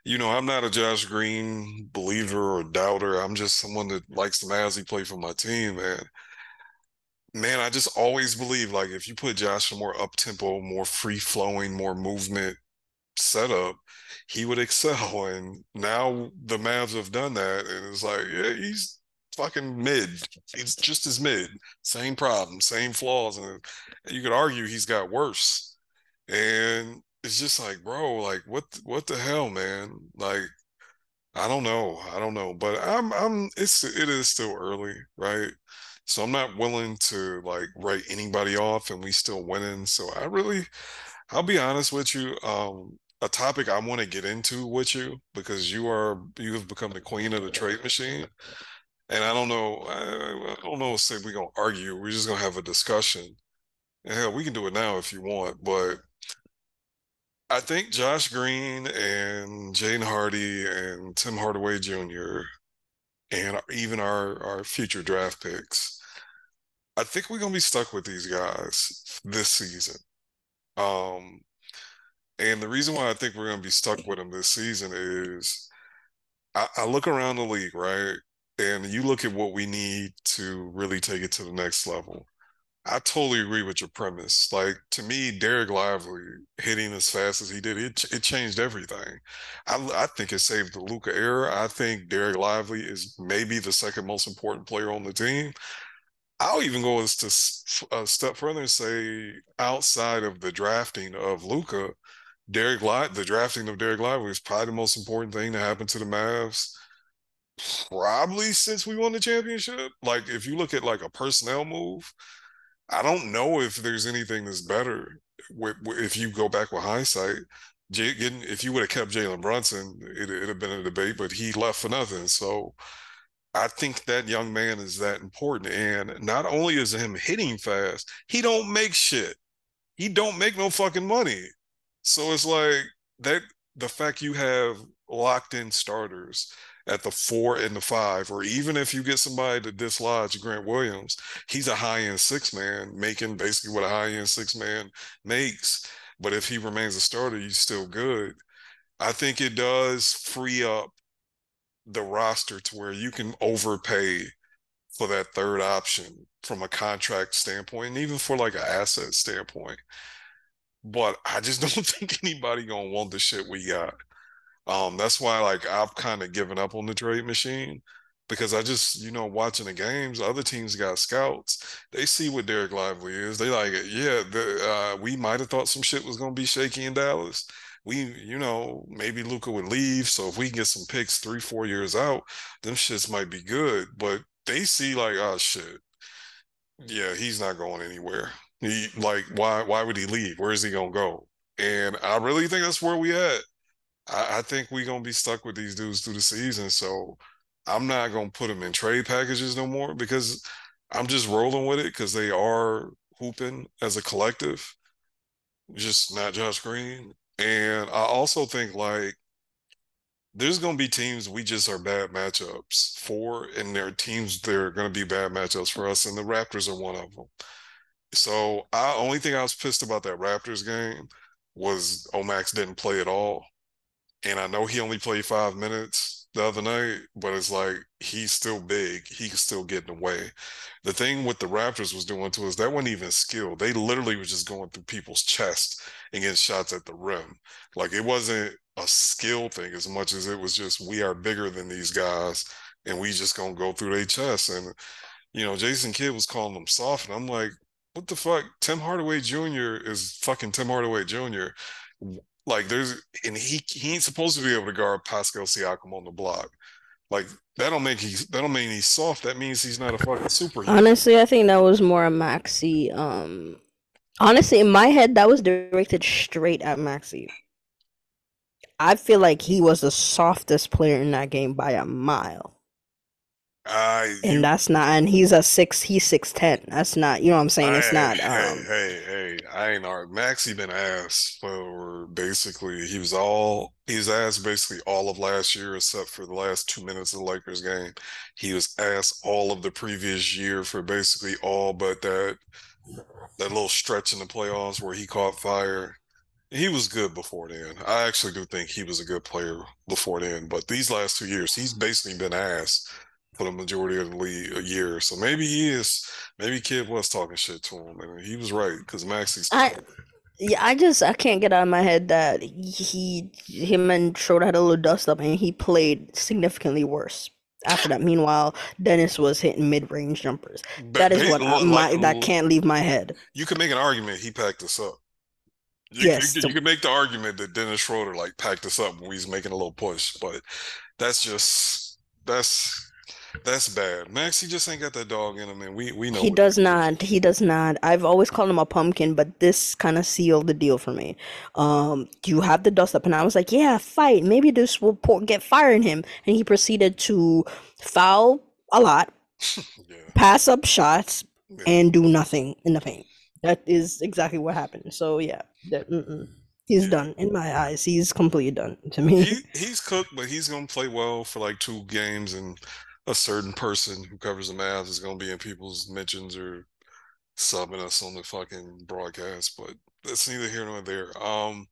you know, I'm not a Josh Green believer or doubter. I'm just someone that likes the Mavs he played for my team, man. man, I just always believe like if you put Josh in more up tempo, more free flowing, more movement setup, he would excel. And now the Mavs have done that, and it's like, yeah, he's fucking mid. He's just as mid. Same problem, same flaws, and you could argue he's got worse. And it's just like, bro, like what what the hell, man? Like I don't know. I don't know. But I'm I'm it's it is still early, right? So I'm not willing to like write anybody off and we still winning. So I really I'll be honest with you. Um a topic I want to get into with you because you are you have become the queen of the trade machine. And I don't know, I, I don't know say we're gonna argue. We're just gonna have a discussion. And hell, we can do it now if you want, but I think Josh Green and Jaden Hardy and Tim Hardaway Jr. and even our our future draft picks, I think we're gonna be stuck with these guys this season. Um, and the reason why I think we're gonna be stuck with them this season is I, I look around the league, right? And you look at what we need to really take it to the next level. I totally agree with your premise. Like to me, Dereck Lively hitting as fast as he did, it it changed everything. I I think it saved the Luka era. I think Dereck Lively is maybe the second most important player on the team. I'll even go a uh, step further and say, outside of the drafting of Luka, Dereck Lively, the drafting of Dereck Lively is probably the most important thing to happen to the Mavs. Probably since we won the championship. Like if you look at like a personnel move, I don't know if there's anything that's better with, with, if you go back with hindsight. Getting, if you would have kept Jalen Brunson, it, would have been a debate, but he left for nothing. So I think that young man is that important. And not only is him hitting fast, he don't make shit. He don't make no fucking money. So it's like that the fact you have locked in starters at the four and the five, or even if you get somebody to dislodge Grant Williams, he's a high end six man, making basically what a high end six man makes. But if he remains a starter, he's still good. I think it does free up the roster to where you can overpay for that third option from a contract standpoint and even for like an asset standpoint. But I just don't think anybody gonna want the shit we got. Um, that's why like I've kind of given up on the trade machine because I just, you know, watching the games, other teams got scouts. They see what Dereck Lively is. They like, yeah, the, uh, we might have thought some shit was gonna be shaky in Dallas. We, you know, maybe Luka would leave. So if we get some picks three, four years out, them shits might be good. But they see like, oh shit, yeah, he's not going anywhere. He like, why? Why would he leave? Where is he gonna go? And I really think that's where we at. I, I think we're gonna be stuck with these dudes through the season. So I'm not gonna put them in trade packages no more because I'm just rolling with it because they are hooping as a collective, just not Josh Green. And I also think like there's going to be teams we just are bad matchups for, and there are teams that are going to be bad matchups for us, and the Raptors are one of them. So, I only thing I was pissed about that Raptors game was Omax didn't play at all. And I know he only played five minutes the other night, but it's like he's still big. He can still get in the way. The thing with the Raptors was doing to us, that wasn't even skill. They literally was just going through people's chest and getting shots at the rim. Like it wasn't a skill thing as much as it was just we are bigger than these guys and we just gonna go through their chest. And you know, Jason Kidd was calling them soft, and I'm like, what the fuck? Tim Hardaway Jr. is fucking Tim Hardaway Jr. Like there's and he he ain't supposed to be able to guard Pascal Siakam on the block. Like that don't make he that don't mean he's soft. That means he's not a fucking superhero. Honestly, I think that was more a Maxi. Um, honestly, in my head, that was directed straight at Maxi. I feel like he was the softest player in that game by a mile. Uh, and you, that's not, and he's a six, he's six ten. That's not, you know what I'm saying? It's not. Hey, um, hey, hey, I ain't art. Maxi been asked for basically he was all he's asked basically all of last year except for the last two minutes of the Lakers game. He was asked all of the previous year for basically all but that that little stretch in the playoffs where he caught fire. He was good before then. I actually do think he was a good player before then, but these last two years, he's basically been asked for the majority of the league a year. So maybe he is. Maybe Kidd was talking shit to him, and he was right because Maxi's. I yeah, I just I can't get out of my head that he him and Schroeder had a little dust up and he played significantly worse after that. Meanwhile, Dennis was hitting mid range jumpers. That is what I, like- my that can't leave my head. you can make an argument he packed us up. You, Yes, you, you can make the argument that Dennis Schroeder like packed us up when he's making a little push, but that's just that's that's bad. Max, he just ain't got that dog in him, and we we know He does not. He does not. I've always called him a pumpkin, but this kind of sealed the deal for me. Um, you have the dust up, and I was like, yeah, fight. Maybe this will pour, get fire in him. And he proceeded to foul a lot, Yeah, pass up shots, yeah. and do nothing in the paint. That is exactly what happened. So yeah, that, he's Yeah. done in my eyes. He's completely done to me. he he's cooked, but he's gonna play well for like two games, and a certain person who covers the Mavs is gonna be in people's mentions or subbing us on the fucking broadcast. But that's neither here nor there. Um,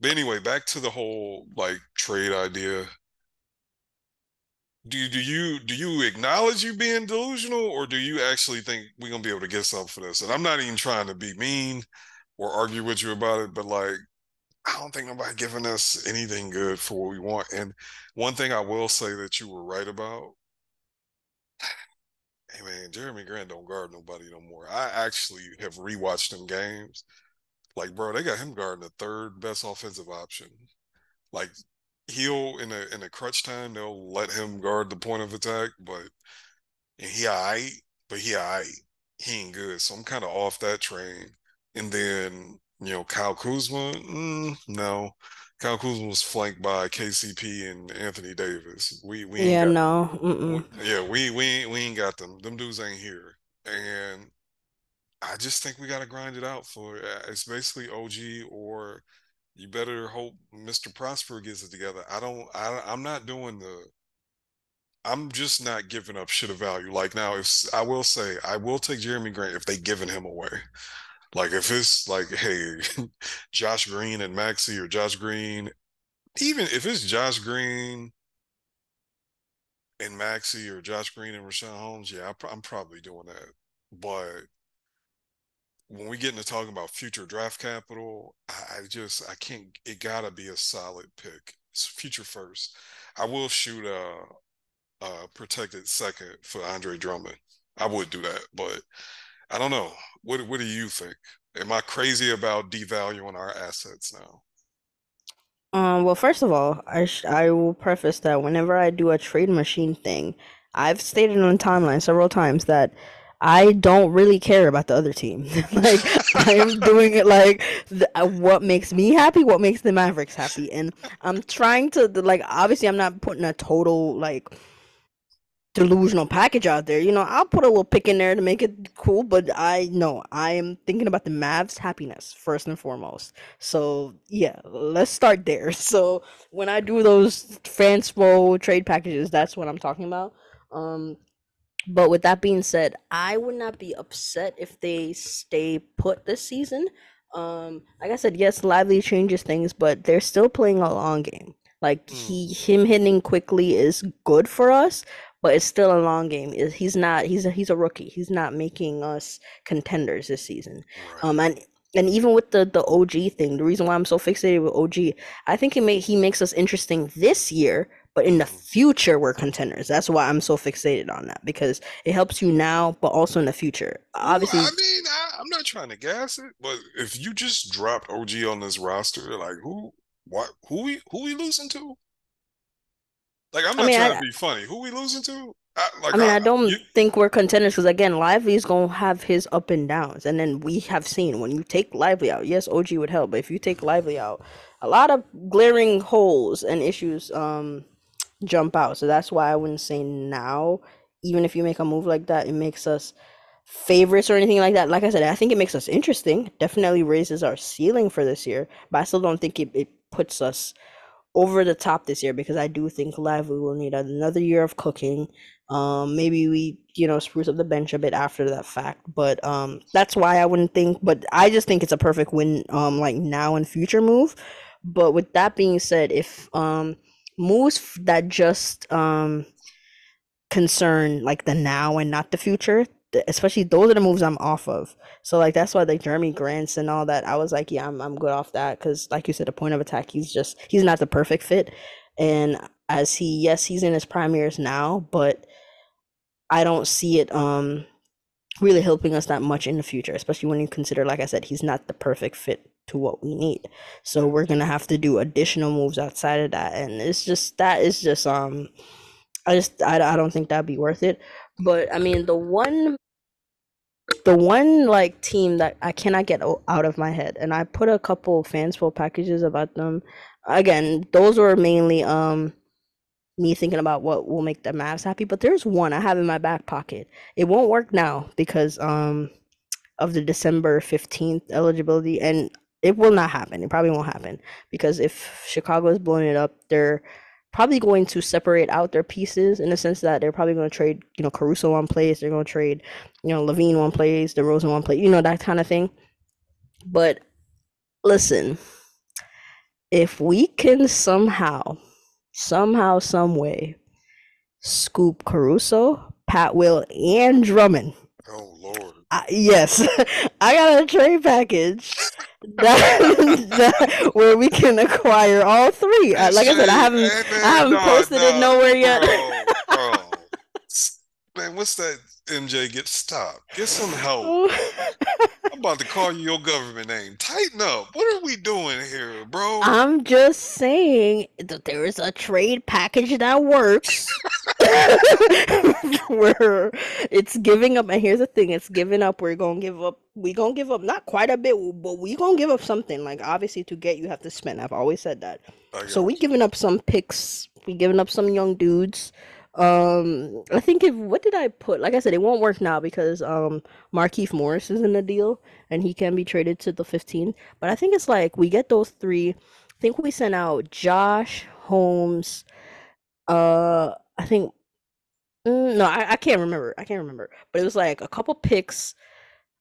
but anyway, back to the whole like trade idea. Do do you do you acknowledge you being delusional, or do you actually think we're gonna be able to get something for this? And I'm not even trying to be mean or argue with you about it, but like I don't think nobody giving us anything good for what we want. And one thing I will say that you were right about, hey man, Jerami Grant don't guard nobody no more. I actually have rewatched them games. Like, bro, they got him guarding the third best offensive option. Like he'll in a in a crutch time, they'll let him guard the point of attack, but and he alright, but he alright. He ain't good. So I'm kind of off that train. And then, you know, Kyle Kuzma, mm, no. Kyle Kuzma was flanked by KCP and Anthony Davis. We we ain't Yeah, got no. Mm-mm. yeah, we we ain't we ain't got them. Them dudes ain't here. And I just think we got to grind it out for uh, it's basically OG or you better hope Mr. Prosper gets it together. I don't I I'm not doing the I'm just not giving up shit of value. Like now if I will say I will take Jerami Grant if they giving him away. Like if it's like hey Josh Green and Maxi or Josh Green even if it's Josh Green and Maxi or Josh Green and Richaun Holmes, yeah, I I'm probably doing that. But when we get into talking about future draft capital, I, I just I can't. It gotta be a solid pick. It's future first. I will shoot a, a protected second for Andre Drummond. I would do that, but I don't know. What What do you think? Am I crazy about devaluing our assets now? Um, well, first of all, I sh I will preface that whenever I do a trade machine thing, I've stated on the timeline several times that I don't really care about the other team. Like I am doing it like the, uh, what makes me happy, what makes the Mavericks happy, and I'm trying to like obviously I'm not putting a total like delusional package out there. You know, I'll put a little pick in there to make it cool, but I know I am thinking about the Mavs' happiness first and foremost. So yeah, let's start there. So when I do those fanspo trade packages, that's what I'm talking about. Um, but with that being said, I would not be upset if they stay put this season. Um, like I said, yes, Lively changes things, but they're still playing a long game. Like Mm. he, him hitting quickly is good for us, but it's still a long game. Is he's not he's a, he's a rookie. He's not making us contenders this season. Um, and and even with the the OG thing, the reason why I'm so fixated with OG, I think he may he makes us interesting this year, but in the future we're contenders. That's why I'm so fixated on that because it helps you now, but also in the future. Well, Obviously, I mean, I, I'm not trying to gas it, but if you just dropped OG on this roster, like who, what, who we, who we losing to? Like, I'm I not mean, trying I- to be funny. Who we losing to? I, like, I mean, I don't you- think we're contenders because again, Lively's gonna have his up and downs, and then we have seen when you take Lively out, yes, OG would help, but if you take Lively out, a lot of glaring holes and issues um jump out. So that's why I wouldn't say now, even if you make a move like that, it makes us favorites or anything like that. Like I said, I think it makes us interesting. Definitely raises our ceiling for this year, but I still don't think it, it puts us over the top this year because I do think Lively will need another year of cooking. Um, maybe we, you know, spruce up the bench a bit after that fact, but um, that's why I wouldn't think. But I just think it's a perfect win, um, like now and future move. But with that being said, if um moves that just um concern like the now and not the future. Especially those are the moves I'm off of. So like that's why like Jerami Grants and all that. I was like, yeah, I'm I'm good off that because like you said, the point of attack, he's just he's not the perfect fit. And as he yes, he's in his prime years now, but I don't see it um really helping us that much in the future, especially when you consider, like I said, he's not the perfect fit to what we need. So we're gonna have to do additional moves outside of that, and it's just that is just um, I just I, I don't think that'd be worth it. But I mean, the one the one like team that I cannot get out of my head, and I put a couple fans' fansful packages about them. Again, those were mainly um me thinking about what will make the Mavs happy. But there's one I have in my back pocket. It won't work now because um of the December 15th eligibility and it will not happen. It probably won't happen because if Chicago is blowing it up, they're probably going to separate out their pieces in the sense that they're probably going to trade, you know, Caruso one place, they're going to trade, you know, LaVine one place, DeRozan one place, you know, that kind of thing. But listen, if we can somehow somehow, some way, scoop Caruso, Pat Will, and Drummond. Oh Lord. I, yes, I got a trade package that, that, where we can acquire all three. Uh, like I said, I haven't I haven't posted it nowhere yet. Bro, bro. Man, what's that? MJ, get stopped. Get some help. I'm about to call you your government name. Tighten up. What are we doing here, bro? I'm just saying that there is a trade package that works. Where it's giving up, and here's the thing: it's giving up. We're gonna give up. We gonna give up not quite a bit, but we gonna give up something. Like obviously, to get you have to spend. I've always said that. So we giving up some picks. We giving up some young dudes. Um, I think if what did I put? Like I said, it won't work now because um Markieff Morris is in the deal and he can be traded to the 15. But I think it's like we get those three. I think we sent out Josh Holmes. Uh, I think mm, no, I, I can't remember. I can't remember. But it was like a couple picks.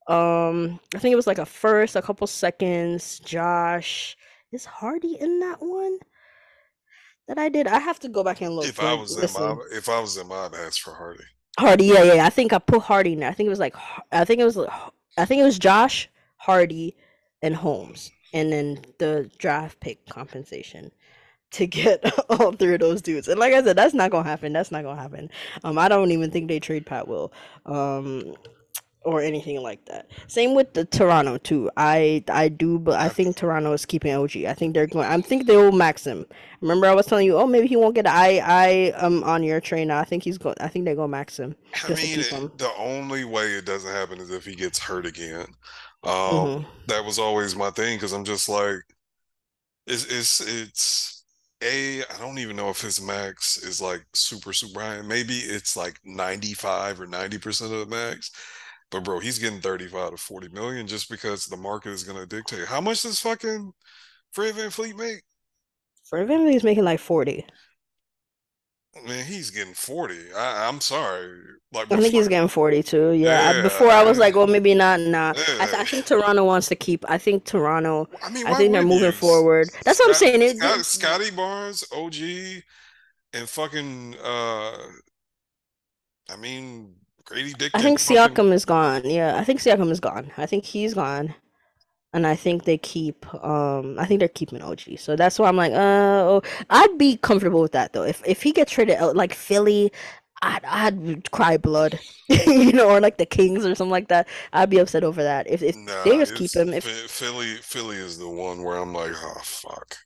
Um, I think it was like a first, a couple seconds. Josh is Hardy in that one? that I did. I have to go back and look. If I was in my, if I was in my, I'd ask for Hardy. Hardy, yeah, yeah. I think I put Hardy in there. I think it was like, I think it was, I think it was Josh Hardy and Holmes, and then the draft pick compensation to get all three of those dudes. And like I said, that's not gonna happen. That's not gonna happen. Um, I don't even think they trade Pat Will. Um, or anything like that. Same with the Toronto too. I I do, but I think Toronto is keeping OG. I think they're going. I think they will max him. Remember, I was telling you, oh, maybe he won't get. I I am on your train now. I think he's going. I think they're going to max him. I mean, him. the only way it doesn't happen is if he gets hurt again. Um, mm-hmm. That was always my thing because I'm just like, it's it's it's a. I don't even know if his max is like super super high. Maybe it's like 95 or 90 percent of the max but bro, he's getting 35 to 40 million just because the market is gonna dictate. How much does fucking Fred VanVleet make? Fred VanVleet's making like 40. Man, he's getting 40. I, am sorry. Like I think he's getting 40 too. Yeah. yeah before I was like, well, maybe not. Nah. Yeah. I, th- I, think Toronto wants to keep. I think Toronto. I mean, I think they're moving forward. That's Scott, what I'm saying. It, Scott, Scottie Barnes, OG, and fucking. uh I mean, Grady Dick. I think Siakam fucking... is gone. Yeah, I think Siakam is gone. I think he's gone. And I think they keep um I think they're keeping OG. So that's why I'm like, uh I'd be comfortable with that though. If if he gets traded out like Philly, I'd I'd cry blood. you know, or like the Kings or something like that. I'd be upset over that. If if nah, they just keep him if Philly Philly is the one where I'm like, oh fuck.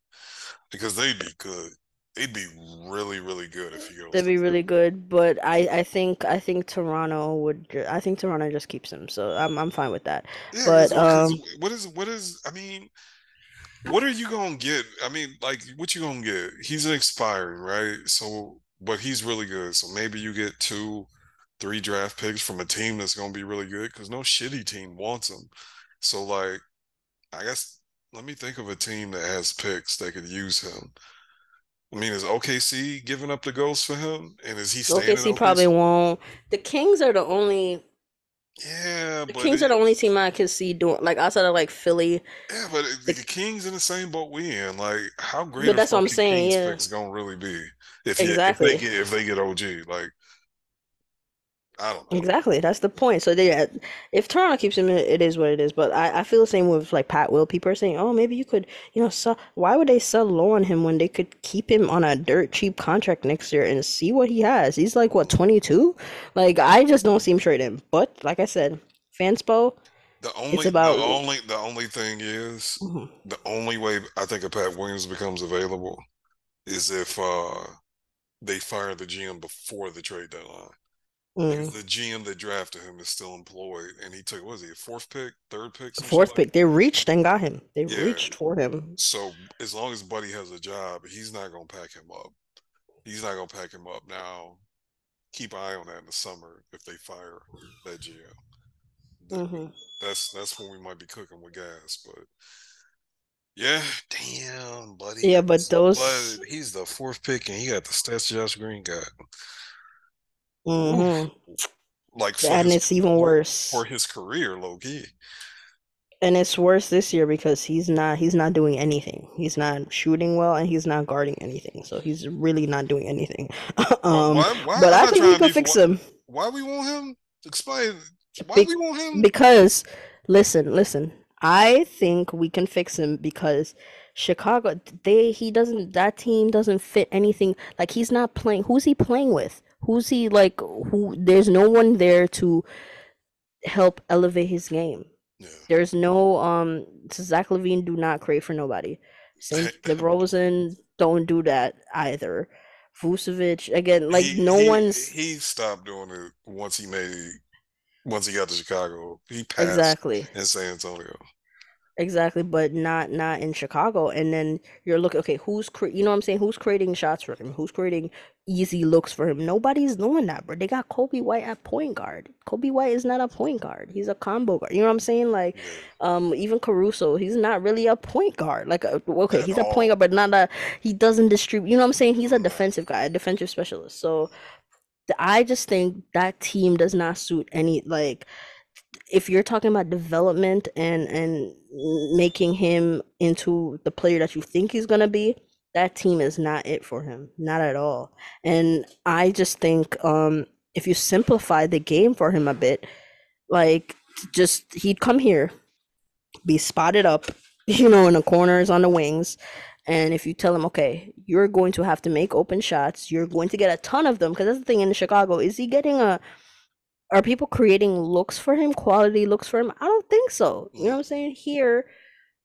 Because they'd be good they'd be really really good if you go. They'd be really good, but I I think I think Toronto would. I think Toronto just keeps him, so I'm I'm fine with that. Yeah, but um, what is what is I mean. What are you gonna get? I mean, like, what you gonna get? He's an expiring, right? So, but he's really good. So maybe you get two, three draft picks from a team that's gonna be really good because no shitty team wants him. So, like, I guess let me think of a team that has picks that could use him. I mean, is OKC giving up the ghost for him? And is he staying? OKC, OKC probably won't. The Kings are the only. Yeah, the Kings it, are the only team I can see doing like outside of like Philly. Yeah, but the, the Kings in the same boat we in. Like, how great? But that's what I'm saying. Kings yeah, it's gonna really be if, exactly. if they get if they get OG. Like, I don't know. Exactly, that's the point. So they, if Toronto keeps him, it is what it is. But I, I feel the same with like Pat Will. People are saying, oh, maybe you could, you know, sell. Why would they sell low on him when they could keep him on a dirt cheap contract next year and see what he has? He's like what 22. Like I just don't see him trade him. But like I said, Fanspo, The it's only, the about. only, the only thing is, Mhm. the only way I think a Pat Williams becomes available is if uh they fire the GM before the trade deadline. Because Mm. the GM that drafted him is still employed, and he took what was he a fourth pick, third pick, Fourth like pick, they reached and got him. They yeah. reached for him. So as long as Buddy has a job, he's not gonna pack him up. He's not gonna pack him up now. Keep an eye on that in the summer if they fire that GM. Then hmm that's that's when we might be cooking with gas. But yeah, damn, Buddy. Yeah, but those. he's the fourth pick, and he got the stats Josh Green got. Hmm Like for And his it's even worse. for his career, low key. And it's worse this year because he's not he's not doing anything. He's not shooting well and he's not guarding anything. So he's really not doing anything. Um, Why? why but I think we can fix Why, him why we want him? Explain. Why be- we want him? because listen, listen. I think we can fix him because Chicago they he doesn't that team doesn't fit anything. Like he's not playing. Who's he playing with? Who's he like who there's no one there to help elevate his game. Yeah. There's no um Zach LaVine do not create for nobody. Same DeRozan don't do that either. Vucevic again, like he, no he, one's he stopped doing it once he made once he got to Chicago. He passed exactly. in San Antonio. Exactly, but not not in Chicago. And then you're looking, okay, who's cre you know what I'm saying? Who's creating shots for him? Who's creating easy looks for him? Nobody's doing that, bro. They got Coby White at point guard. Coby White is not a point guard. He's a combo guard. You know what I'm saying? Like, um, even Caruso, he's not really a point guard. Like, uh, okay, he's a point guard, but not a. He doesn't distribute. You know what I'm saying? He's a defensive guy, a defensive specialist. So, I just think that team does not suit any like if you're talking about development and and making him into the player that you think he's gonna be, that team is not it for him, not at all. And I just think um if you simplify the game for him a bit, like just he'd come here, be spotted up, you know, in the corners on the wings. And if you tell him, okay, you're going to have to make open shots, you're going to get a ton of them. Because that's the thing in Chicago. Is he getting a are people creating looks for him, quality looks for him? I don't think so. You know what I'm saying? Here,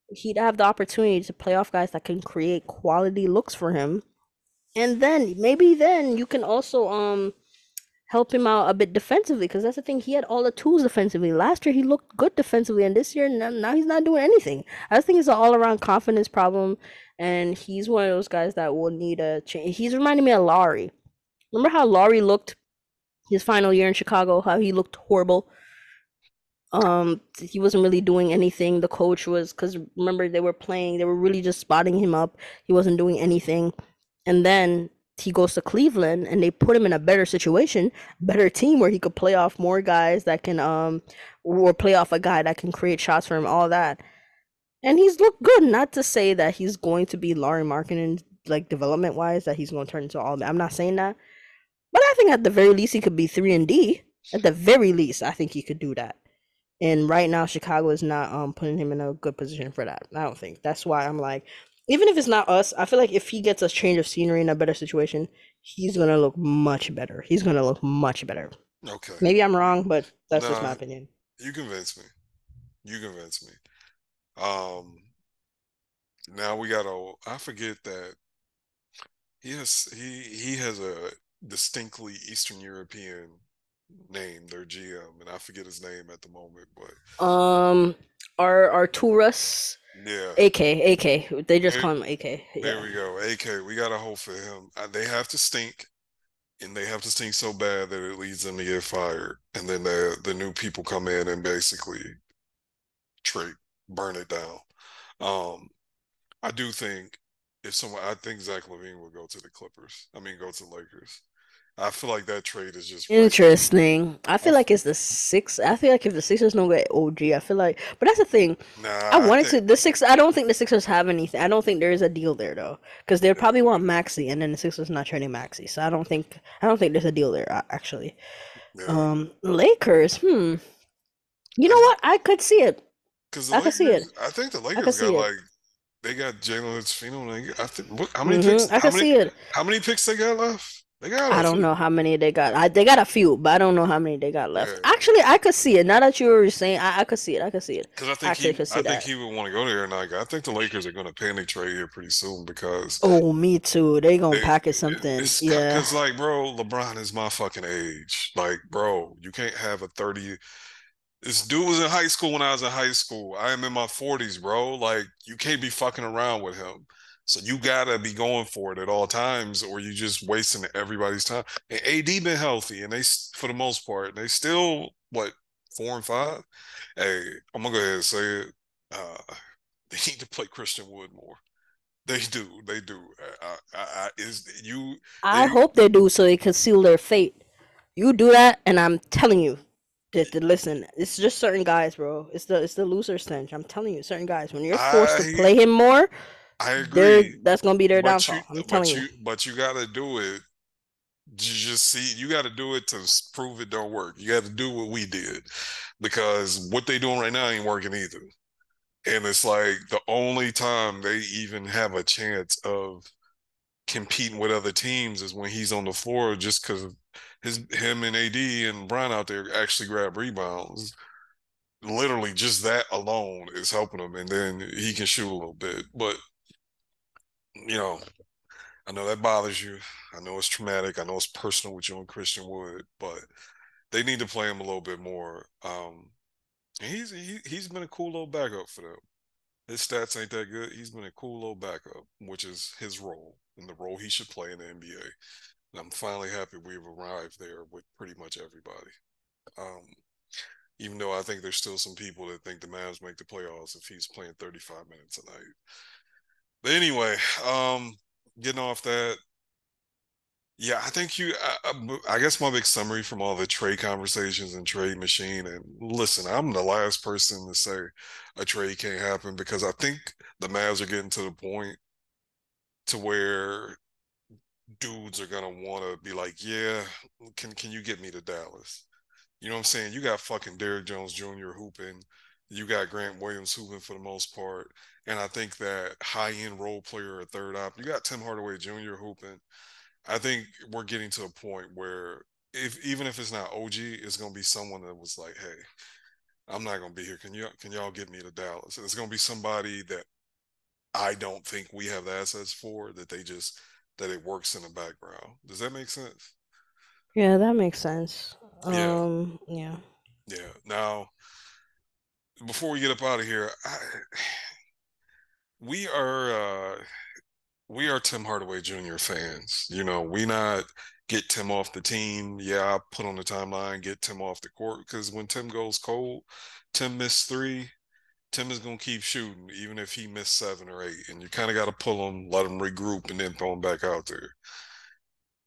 he'd have the opportunity to play off guys that can create quality looks for him. And then maybe then you can also um help him out a bit defensively because that's the thing. He had all the tools defensively. Last year he looked good defensively, and this year now, now he's not doing anything. I just think it's an all around confidence problem, and he's one of those guys that will need a change. He's reminding me of Lauri. Remember how Lauri looked his final year in Chicago, how he looked horrible. Um, he wasn't really doing anything. The coach was because remember they were playing, they were really just spotting him up. He wasn't doing anything, and then he goes to Cleveland and they put him in a better situation, better team where he could play off more guys that can um or play off a guy that can create shots for him, all that. And he's looked good. Not to say that he's going to be Lauri Markkanen like development wise, that he's going to turn into all that. I'm not saying that. But I think at the very least he could be three and D. At the very least, I think he could do that. And right now, Chicago is not um putting him in a good position for that. I don't think. That's why I'm like, even if it's not us, I feel like if he gets a change of scenery in a better situation, he's gonna look much better. He's gonna look much better. Okay. Maybe I'm wrong, but that's just my opinion. You convince me. You convince me. Um now we gotta I forget that he has he he has a distinctly Eastern European name, their GM, and I forget his name at the moment, but Um, our Arturas, yeah. AK, AK. They just There- call him AK. There Yeah. we go. AK, we got a hope for him. They have to stink, and they have to stink so bad that it leads them to get fired. And then the the new people come in and basically trade, burn it down. Um, I do think if someone, I think Zach LaVine will go to the Clippers. I mean, go to the Lakers. I feel like that trade is just. Interesting. I feel like it's the six. I feel like if the Sixers don't get OG, I feel like. But that's the thing. Nah, I wanted think, to. The six. I don't think the Sixers have anything. I don't think there is a deal there though, because they probably want Maxey, and then the Sixers not trading Maxey. So I don't think. I don't think there's a deal there actually. Yeah. Um, Lakers. Hmm. You know what? I could see it. because I could see it. I think the I Lakers got it. like they got Jalen Fino. I think what, how many picks? hmm I could many? see it. How many picks they got left? They got I don't few. know how many they got. I, they got a few, but I don't know how many they got left. Yeah. Actually, I could see it. Now that you were saying, I, I could see it. I could see it. Because I I think actually he, could I see think that. he would want to go there, and like I think the Lakers are going to panic trade here pretty soon because Oh, me too. They gonna they, package something. it's Yeah. because like bro, LeBron is my fucking age. Like bro, you can't have a thirty. This dude was in high school when I was in high school. I am in my forties, bro. Like you can't be fucking around with him. So you gotta be going for it at all times, or you just wasting everybody's time. And AD been healthy, and they for the most part, they still what four and five. Hey, I'm gonna go ahead and say it. Uh, they need to play Christian Wood more. They do, they do. I, I, I, is you I they hope they do so they conceal their fate. You do that, and I'm telling you that, that listen, it's just certain guys, bro. It's the it's the loser stench. I'm telling you, certain guys. When you're forced to play him more, I they're agree, that's gonna be their but you downfall. I'm but telling you. you but you gotta do it. You just see you gotta do it to prove it don't work. You gotta do what we did because what they doing right now ain't working either. And it's like the only time they even have a chance of competing with other teams is when he's on the floor just because his him and AD and Brown out there actually grab rebounds. Literally just that alone is helping him and then he can shoot a little bit. But you know, I know that bothers you. I know it's traumatic. I know it's personal with you and Christian Wood, but they need to play him a little bit more. Um he's he, he's been a cool little backup for them. His stats ain't that good. He's been a cool little backup, which is his role and the role he should play in the NBA. And I'm finally happy we've arrived there with pretty much everybody. Um, even though I think there's still some people that think the Mavs make the playoffs if he's playing 35 minutes a night. But anyway, um, getting off that, yeah, I think you. I, I, guess my big summary from all the trade conversations and trade machine. And listen, I'm the last person to say a trade can't happen because I think the Mavs are getting to the point to where dudes are gonna want to be like, yeah, can can you get me to Dallas? You know what I'm saying? You got fucking Derrick Jones Jr. hooping. You got Grant Williams hooping for the most part. And I think that high end role player at third op, you got Tim Hardaway Jr. hooping. I think we're getting to a point where if even if it's not OG, it's gonna be someone that was like, hey, I'm not gonna be here. Can you can y'all get me to Dallas? And it's gonna be somebody that I don't think we have the assets for that they just that it works in the background. Does that make sense? Yeah, that makes sense. Yeah, Um, yeah. yeah. Now, before we get up out of here, I, we are uh we are Tim Hardaway Jr. fans. You know, we not get Tim off the team. Yeah, I put on the timeline, get Tim off the court because when Tim goes cold, Tim missed three. Tim is gonna keep shooting, even if he missed seven or eight. And you kind of got to pull him, let him regroup, and then throw him back out there.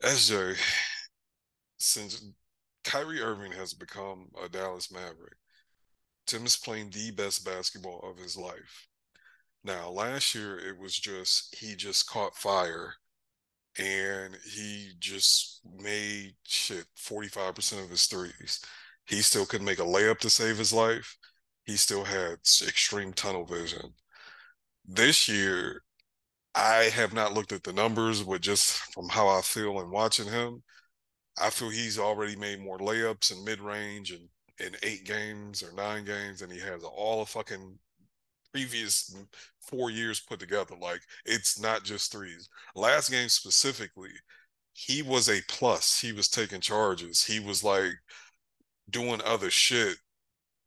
SJ, since Kyrie Irving has become a Dallas Maverick, Tim is playing the best basketball of his life. Now, last year it was just he just caught fire and he just made shit 45% of his threes. He still could make a layup to save his life. He still had extreme tunnel vision. This year, I have not looked at the numbers, but just from how I feel and watching him, I feel he's already made more layups in mid range and in eight games or nine games and he has all the fucking previous four years put together. Like it's not just threes. Last game specifically, he was a plus. He was taking charges. He was like doing other shit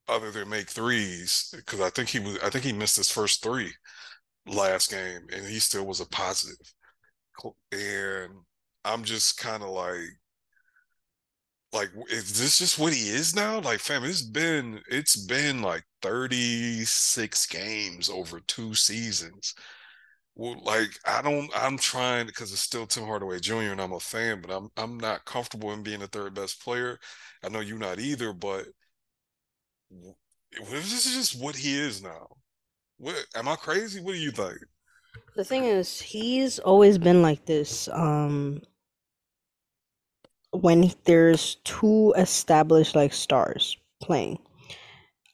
other than make threes because I think he was. I think he missed his first three last game, and he still was a positive. And I'm just kind of like like is this just what he is now? Like fam it's been it's been like 36 games over two seasons. Well like i don't i'm trying because it's still tim hardaway jr and i'm a fan but i'm i'm not comfortable in being the third best player. I know you're not either but this is just what he is now? What am i crazy? What do you think? The thing is, he's always been like this. Um, when there's two established like stars playing.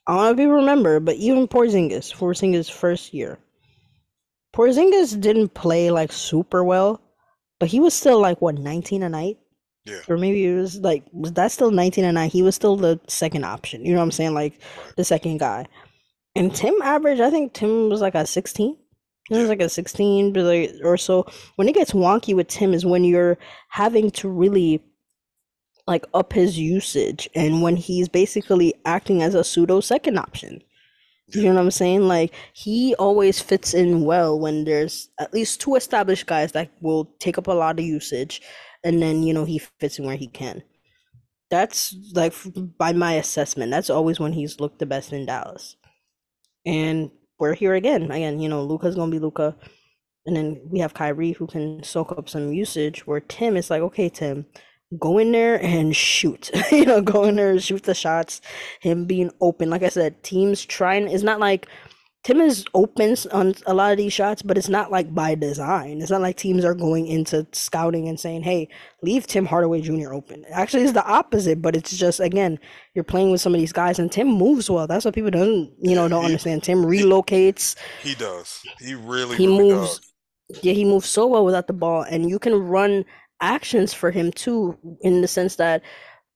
I don't know if you remember, but even Porzingis, Porzingis' first year, Porzingis didn't play like super well, but he was still like what 19 a night, Yeah, or maybe it was like was that still 19 a night? He was still the second option. You know what I'm saying? Like the second guy. And Tim average, I think Tim was like a 16. He was like a 16 or so. When it gets wonky with Tim is when you're having to really like up his usage and when he's basically acting as a pseudo second option. You know what I'm saying? Like he always fits in well when there's at least two established guys that will take up a lot of usage and then, you know, he fits in where he can. That's like by my assessment, that's always when he's looked the best in Dallas. And we're here again. Again, you know, Luka's gonna be Luca, And then we have Kyrie who can soak up some usage where Tim is like, okay, Tim, go in there and shoot. you know, go in there and shoot the shots. Him being open. Like I said, teams trying it's not like Tim is open on a lot of these shots, but it's not like by design. It's not like teams are going into scouting and saying, "Hey, leave Tim Hardaway Jr. open." Actually, it's the opposite, but it's just again, you're playing with some of these guys, and Tim moves well. That's what people don't, you know, don't He understand. Tim he relocates. he does. He really, He really moves. does. Yeah, he moves so well without the ball, and you can run actions for him too, in the sense that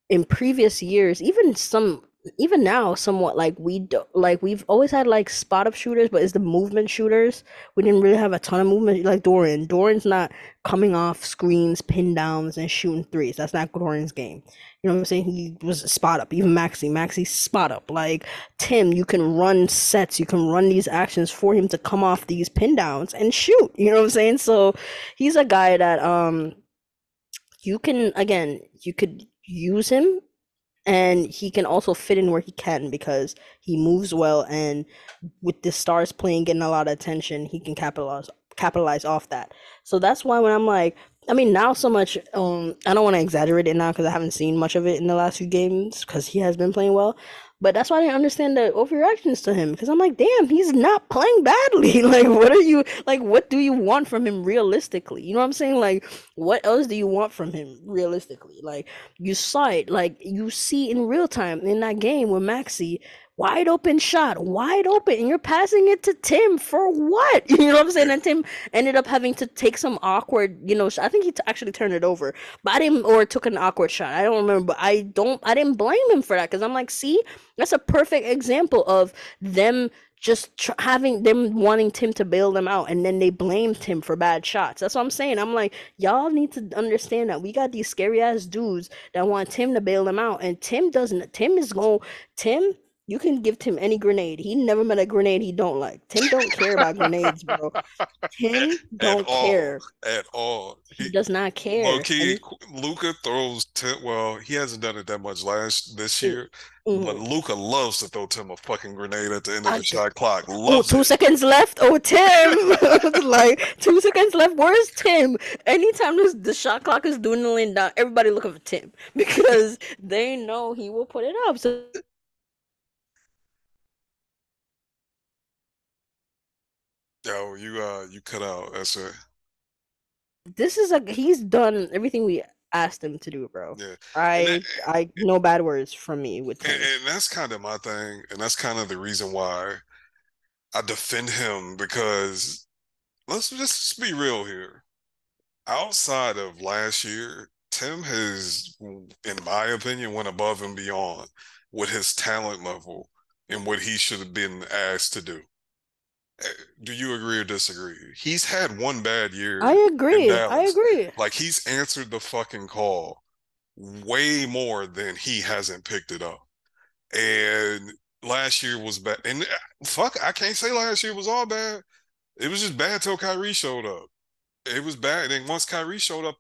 in previous years, even some, even now, somewhat like we do, like we've always had like spot up shooters, but it's the movement shooters. We didn't really have a ton of movement like Dorian. Dorian's not coming off screens, pin downs, and shooting threes. That's not Dorian's game. You know what I'm saying? He was spot up. Even Maxi, Maxi spot up. Like Tim, you can run sets, you can run these actions for him to come off these pin downs and shoot. You know what I'm saying? So he's a guy that um you can again you could use him and he can also fit in where he can because he moves well and with the stars playing getting a lot of attention he can capitalize capitalize off that. So that's why when i'm like i mean now so much um i don't want to exaggerate it now because i haven't seen much of it in the last few games because he has been playing well but that's why i didn't understand the overreactions to him because i'm like damn he's not playing badly. Like what are you like what do you want from him realistically? You know what i'm saying? Like what else do you want from him realistically? Like you saw it like you see in real time in that game with Maxi, wide open shot, wide open, and you're passing it to Tim for what? You know what I'm saying? And Tim ended up having to take some awkward, you know, I think he t- actually turned it over, but I didn't, or took an awkward shot. I don't remember, but I don't, I didn't blame him for that because I'm like, see, that's a perfect example of them just tr- having them wanting Tim to bail them out, and then they blamed him for bad shots. That's what I'm saying. I'm like, y'all need to understand that we got these scary ass dudes that want Tim to bail them out, and Tim doesn't. Tim is going. Tim, you can give Tim any grenade. He never met a grenade he don't like. Tim don't care about grenades, bro. Tim don't all, care. at all. He He does not care, he. Luka throws Tim. Well, he hasn't done it that much last this year, but mhm. Luka loves to throw Tim a fucking grenade at the end of I, the shot clock. oh, two it. seconds left. Oh, Tim. like two seconds left. Where's Tim? Anytime this, the shot clock is dwindling down, everybody looking for Tim because they know he will put it up. So Yo, you uh, you cut out. That's it. this is a he's done everything we asked him to do, bro. Yeah, and that, I I no bad words from me with and, Tim. and that's kind of my thing, and that's kind of the reason why I defend him because let's just be real here. Outside of last year, Tim has, in my opinion, went above and beyond with his talent level and what he should have been asked to do. Do you agree or disagree? He's had one bad year I agree. I agree. Like he's answered the fucking call way more than he hasn't picked it up. And last year was bad. And uh, fuck, I can't say last year was all bad. It was just bad till Kyrie showed up. It was bad. And then once Kyrie showed up,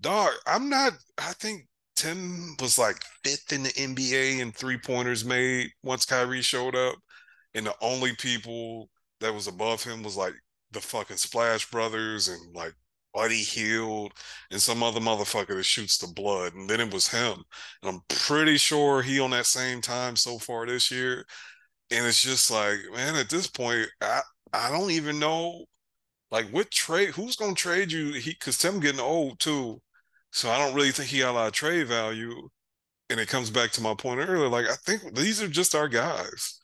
dog, I'm not, I think Tim was like fifth in the NBA in three pointers made once Kyrie showed up. And the only people that was above him was like the fucking Splash Brothers and like Buddy Hield and some other motherfucker that shoots the blood. And then it was him. And I'm pretty sure he on that same time so far this year. And it's just like, man, at this point, I I don't even know like what trade who's gonna trade you he because Tim getting old too. So I don't really think he got a lot of trade value. And it comes back to my point earlier. Like, I think these are just our guys.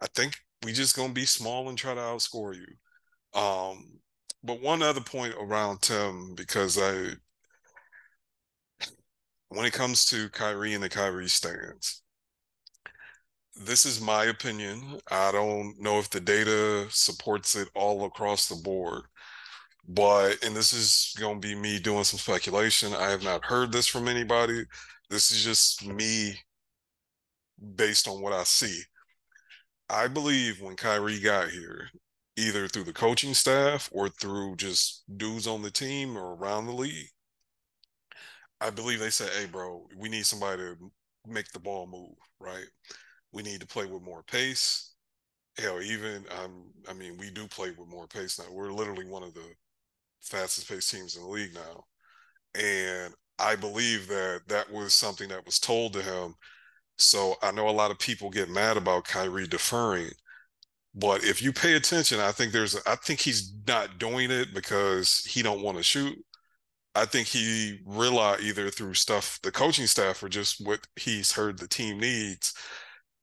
I think we just gonna be small and try to outscore you. Um, but one other point around Tim, because I when it comes to Kyrie and the Kyrie stands, this is my opinion. I don't know if the data supports it all across the board. But, and this is to be me doing some speculation. I have not heard this from anybody. This is just me based on what I see. I believe when Kyrie got here, either through the coaching staff or through just dudes on the team or around the league, I believe they said, hey, bro, we need somebody to make the ball move, right? We need to play with more pace. Hell, even um, I mean, we do play with more pace now. We're literally one of the fastest paced teams in the league now. And I believe that that was something that was told to him. So I know a lot of people get mad about Kyrie deferring, but if you pay attention, I think there's I think he's not doing it because he don't want to shoot. I think he realized either through stuff the coaching staff or just what he's heard the team needs.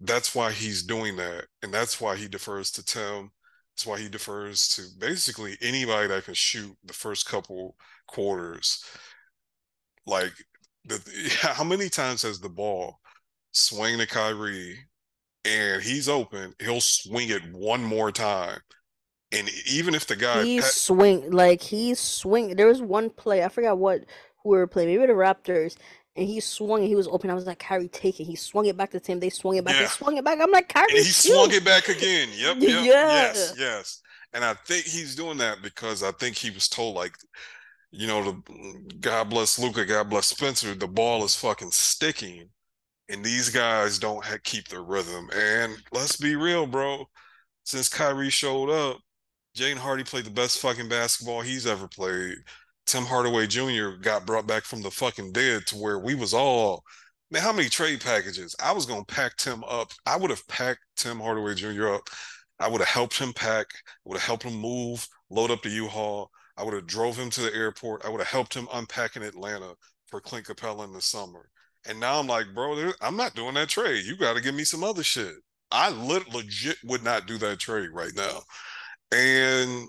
That's why he's doing that, and that's why he defers to Tim. That's why he defers to basically anybody that can shoot the first couple quarters. Like, the, how many times has the ball swing to Kyrie and he's open? He'll swing it one more time and even if the guy he pe- swing like he's swing. There was one play I forgot what who we were playing, maybe the Raptors, and he swung and he was open. I was like, Kyrie, take it. He swung it back to Tim. They swung it back. Yeah. He swung it back. I'm like, Kyrie, and he shoot. swung it back again. Yep, yep, yeah. yes, yes. And I think he's doing that because I think he was told like, you know, the God bless Luka, God bless Spencer. The ball is fucking sticking, and these guys don't have, keep their rhythm. And let's be real, bro. Since Kyrie showed up, Jaden Hardy played the best fucking basketball he's ever played. Tim Hardaway Jr. got brought back from the fucking dead to where we was all man, how many trade packages? I was gonna pack Tim up. I would have packed Tim Hardaway Jr. up. I would have helped him pack, would have helped him move, load up the U-Haul. I would have drove him to the airport. I would have helped him unpack in Atlanta for Clint Capela in the summer. And now I'm like, bro, I'm not doing that trade. You got to give me some other shit. I legit would not do that trade right now. And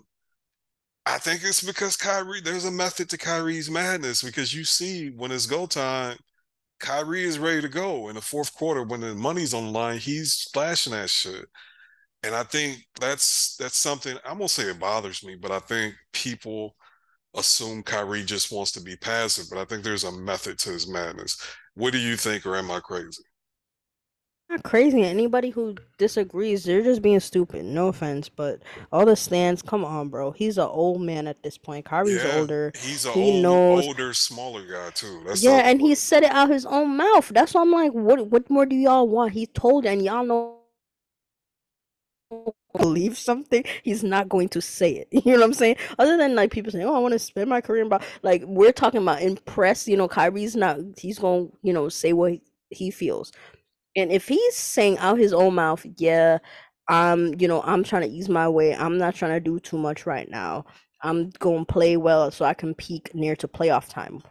I think it's because Kyrie, there's a method to Kyrie's madness because you see when it's go time, Kyrie is ready to go in the fourth quarter when the money's on the line, he's flashing that shit. And I think that's that's something I'm gonna say it bothers me, but I think people assume Kyrie just wants to be passive, but I think there's a method to his madness. What do you think, or am I crazy? not crazy. Anybody who disagrees, they're just being stupid. No offense, but all the stands, come on, bro. He's an old man at this point. Kyrie's yeah, older. He's an he old, knows. older, smaller guy too. That's yeah, and he said it out his own mouth. That's why I'm like, what? What more do y'all want? He told, and y'all know. Believe something, he's not going to say it. You know what I'm saying? Other than like people saying, "Oh, I want to spend my career about," like we're talking about impress. You know, Kyrie's not. He's going, to you know, say what he feels. And if he's saying out his own mouth, yeah, I'm, you know, I'm trying to ease my way. I'm not trying to do too much right now. I'm going to play well so I can peak near to playoff time.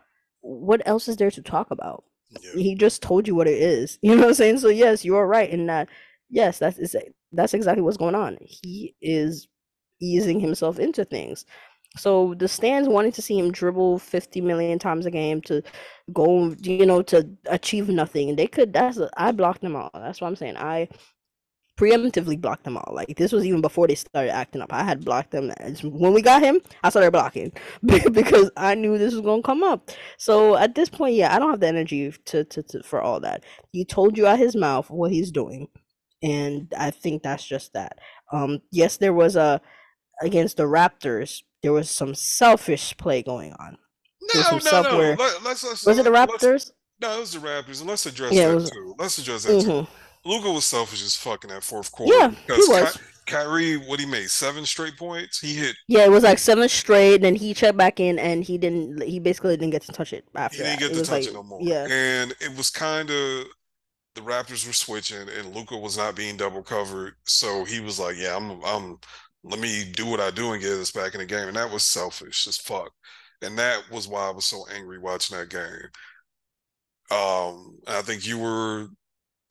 What else is there to talk about? Yeah. He just told you what it is. You know what I'm saying? So yes, you are right in that. Yes, that's that's exactly what's going on. He is easing himself into things. So the stands wanting to see him dribble 50 million times a game to go, you know, to achieve nothing. They could, that's, I blocked them all. That's what I'm saying. I preemptively blocked them all. Like this was even before they started acting up. I had blocked them. When we got him, I started blocking because I knew this was going to come up. So at this point, yeah, I don't have the energy to, to, to for all that. He told you out his mouth what he's doing. And I think that's just that. Um, yes, there was a, against the Raptors, there was some selfish play going on. No, no, no. Let, let's, let's, was it the Raptors? No, it was the Raptors. And let's address yeah, that was, too. Let's address that mm-hmm. too. Luka was selfish as fucking that fourth quarter. Yeah, he was. Ky- Kyrie, what he made seven straight points. He hit. Yeah, it was like seven straight. And then he checked back in, and he didn't. He basically didn't get to touch it after. He didn't that. get it to touch like, it no more. Yeah, and it was kind of the Raptors were switching, and Luka was not being double covered. So he was like, "Yeah, I'm, I'm let me do what I do and get us back in the game. And that was selfish as fuck. and that was why I was so angry watching that game. Um, I think you were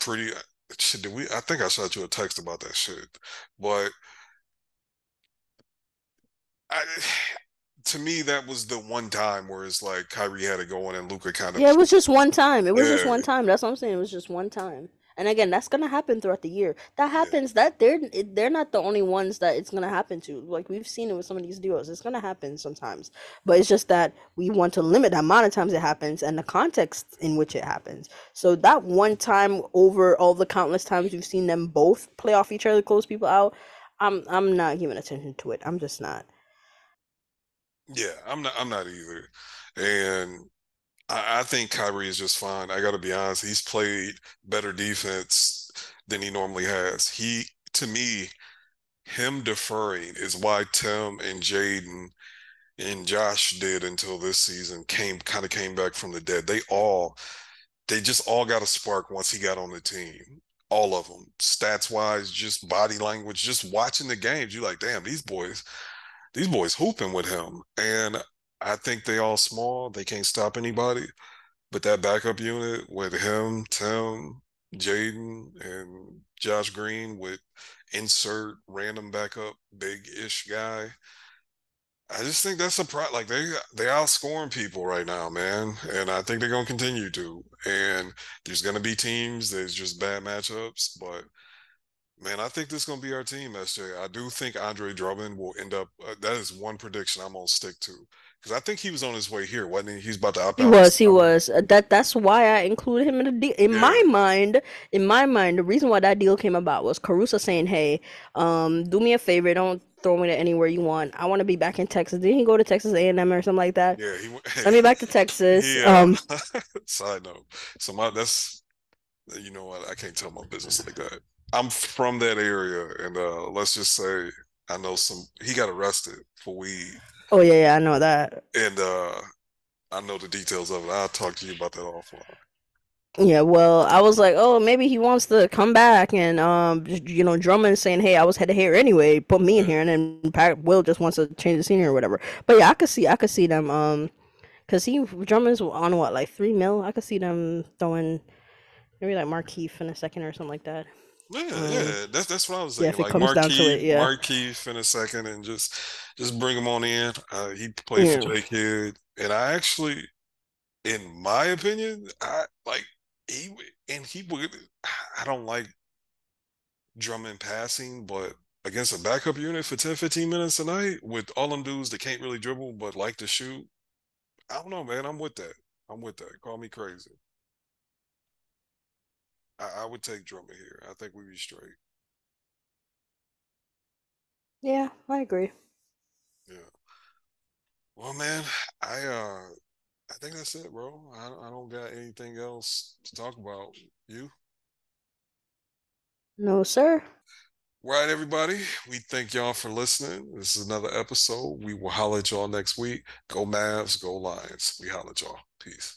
pretty. Did we? I think I shot you a text about that shit, but I to me, that was the one time where it's like Kyrie had it going and Luka kind of. Yeah, it was just one time. It was yeah. just one time. That's what I'm saying. It was just one time. And again, that's gonna happen throughout the year. That happens. Yeah. That they're they're not the only ones that it's gonna happen to. Like we've seen it with some of these duos. It's gonna happen sometimes, but it's just that we want to limit the amount of times it happens and the context in which it happens. So that one time over all the countless times we've seen them both play off each other, close people out. I'm I'm not giving attention to it. I'm just not. Yeah, I'm not. I'm not either. And I, I think Kyrie is just fine. I got to be honest. He's played better defense than he normally has. He, to me, him deferring is why Tim and Jaden and Josh did until this season came kind of came back from the dead. They all, they just all got a spark once he got on the team. All of them, stats wise, just body language, just watching the games. You're like, damn, these boys these boys hooping with him. And I think they all small. They can't stop anybody. But that backup unit with him, Tim, Jaden, and Josh Green with insert random backup big-ish guy. I just think that's a pro like they they outscoring people right now, man. And I think they're gonna continue to. And there's gonna be teams there's just bad matchups, but Man, I think this is going to be our team, SJ. I do think Andre Drummond will end up. Uh, that is one prediction I'm going to stick to because I think he was on his way here, wasn't he? He's about to opt He was. He was. Uh, that that's why I included him in the deal. In yeah. my mind, in my mind, the reason why that deal came about was Caruso saying, "Hey, um, do me a favor, don't throw me to anywhere you want. I want to be back in Texas." Didn't he go to Texas A and M or something like that? Yeah, he went. Send me back to Texas. Yeah. Um, side note. So my that's you know what I can't tell my business like that. I'm from that area, and uh, let's just say I know some. He got arrested for weed. Oh yeah, yeah, I know that. And uh, I know the details of it. I'll talk to you about that offline. Yeah, well, I was like, oh, maybe he wants to come back, and um, you know, Drummond saying, hey, I was headed here anyway, put me in here, and then Pat Will just wants to change the scenery or whatever. But yeah, I could see, I could see them, um, cause he Drummond's on what like three mil. I could see them throwing maybe like Markieff in a second or something like that. Yeah, um, yeah, that's that's what I was thinking. Yeah, like Markieff, it, yeah. Markieff in a second, and just just bring him on in. Uh, he played yeah. for J Kidd, and I actually, in my opinion, I like he and he would. I don't like Drummond passing, but against a backup unit for 10, 15 minutes a night with all them dudes that can't really dribble but like to shoot, I don't know, man. I'm with that. I'm with that. Call me crazy. I, I would take Drummond here. I think we'd be straight. Yeah, I agree. Yeah. Well, man, I uh, I think that's it, bro. I I don't got anything else to talk about. You? No, sir. Right, everybody. We thank y'all for listening. This is another episode. We will holler at y'all next week. Go Mavs, go Lions. We holler at y'all. Peace.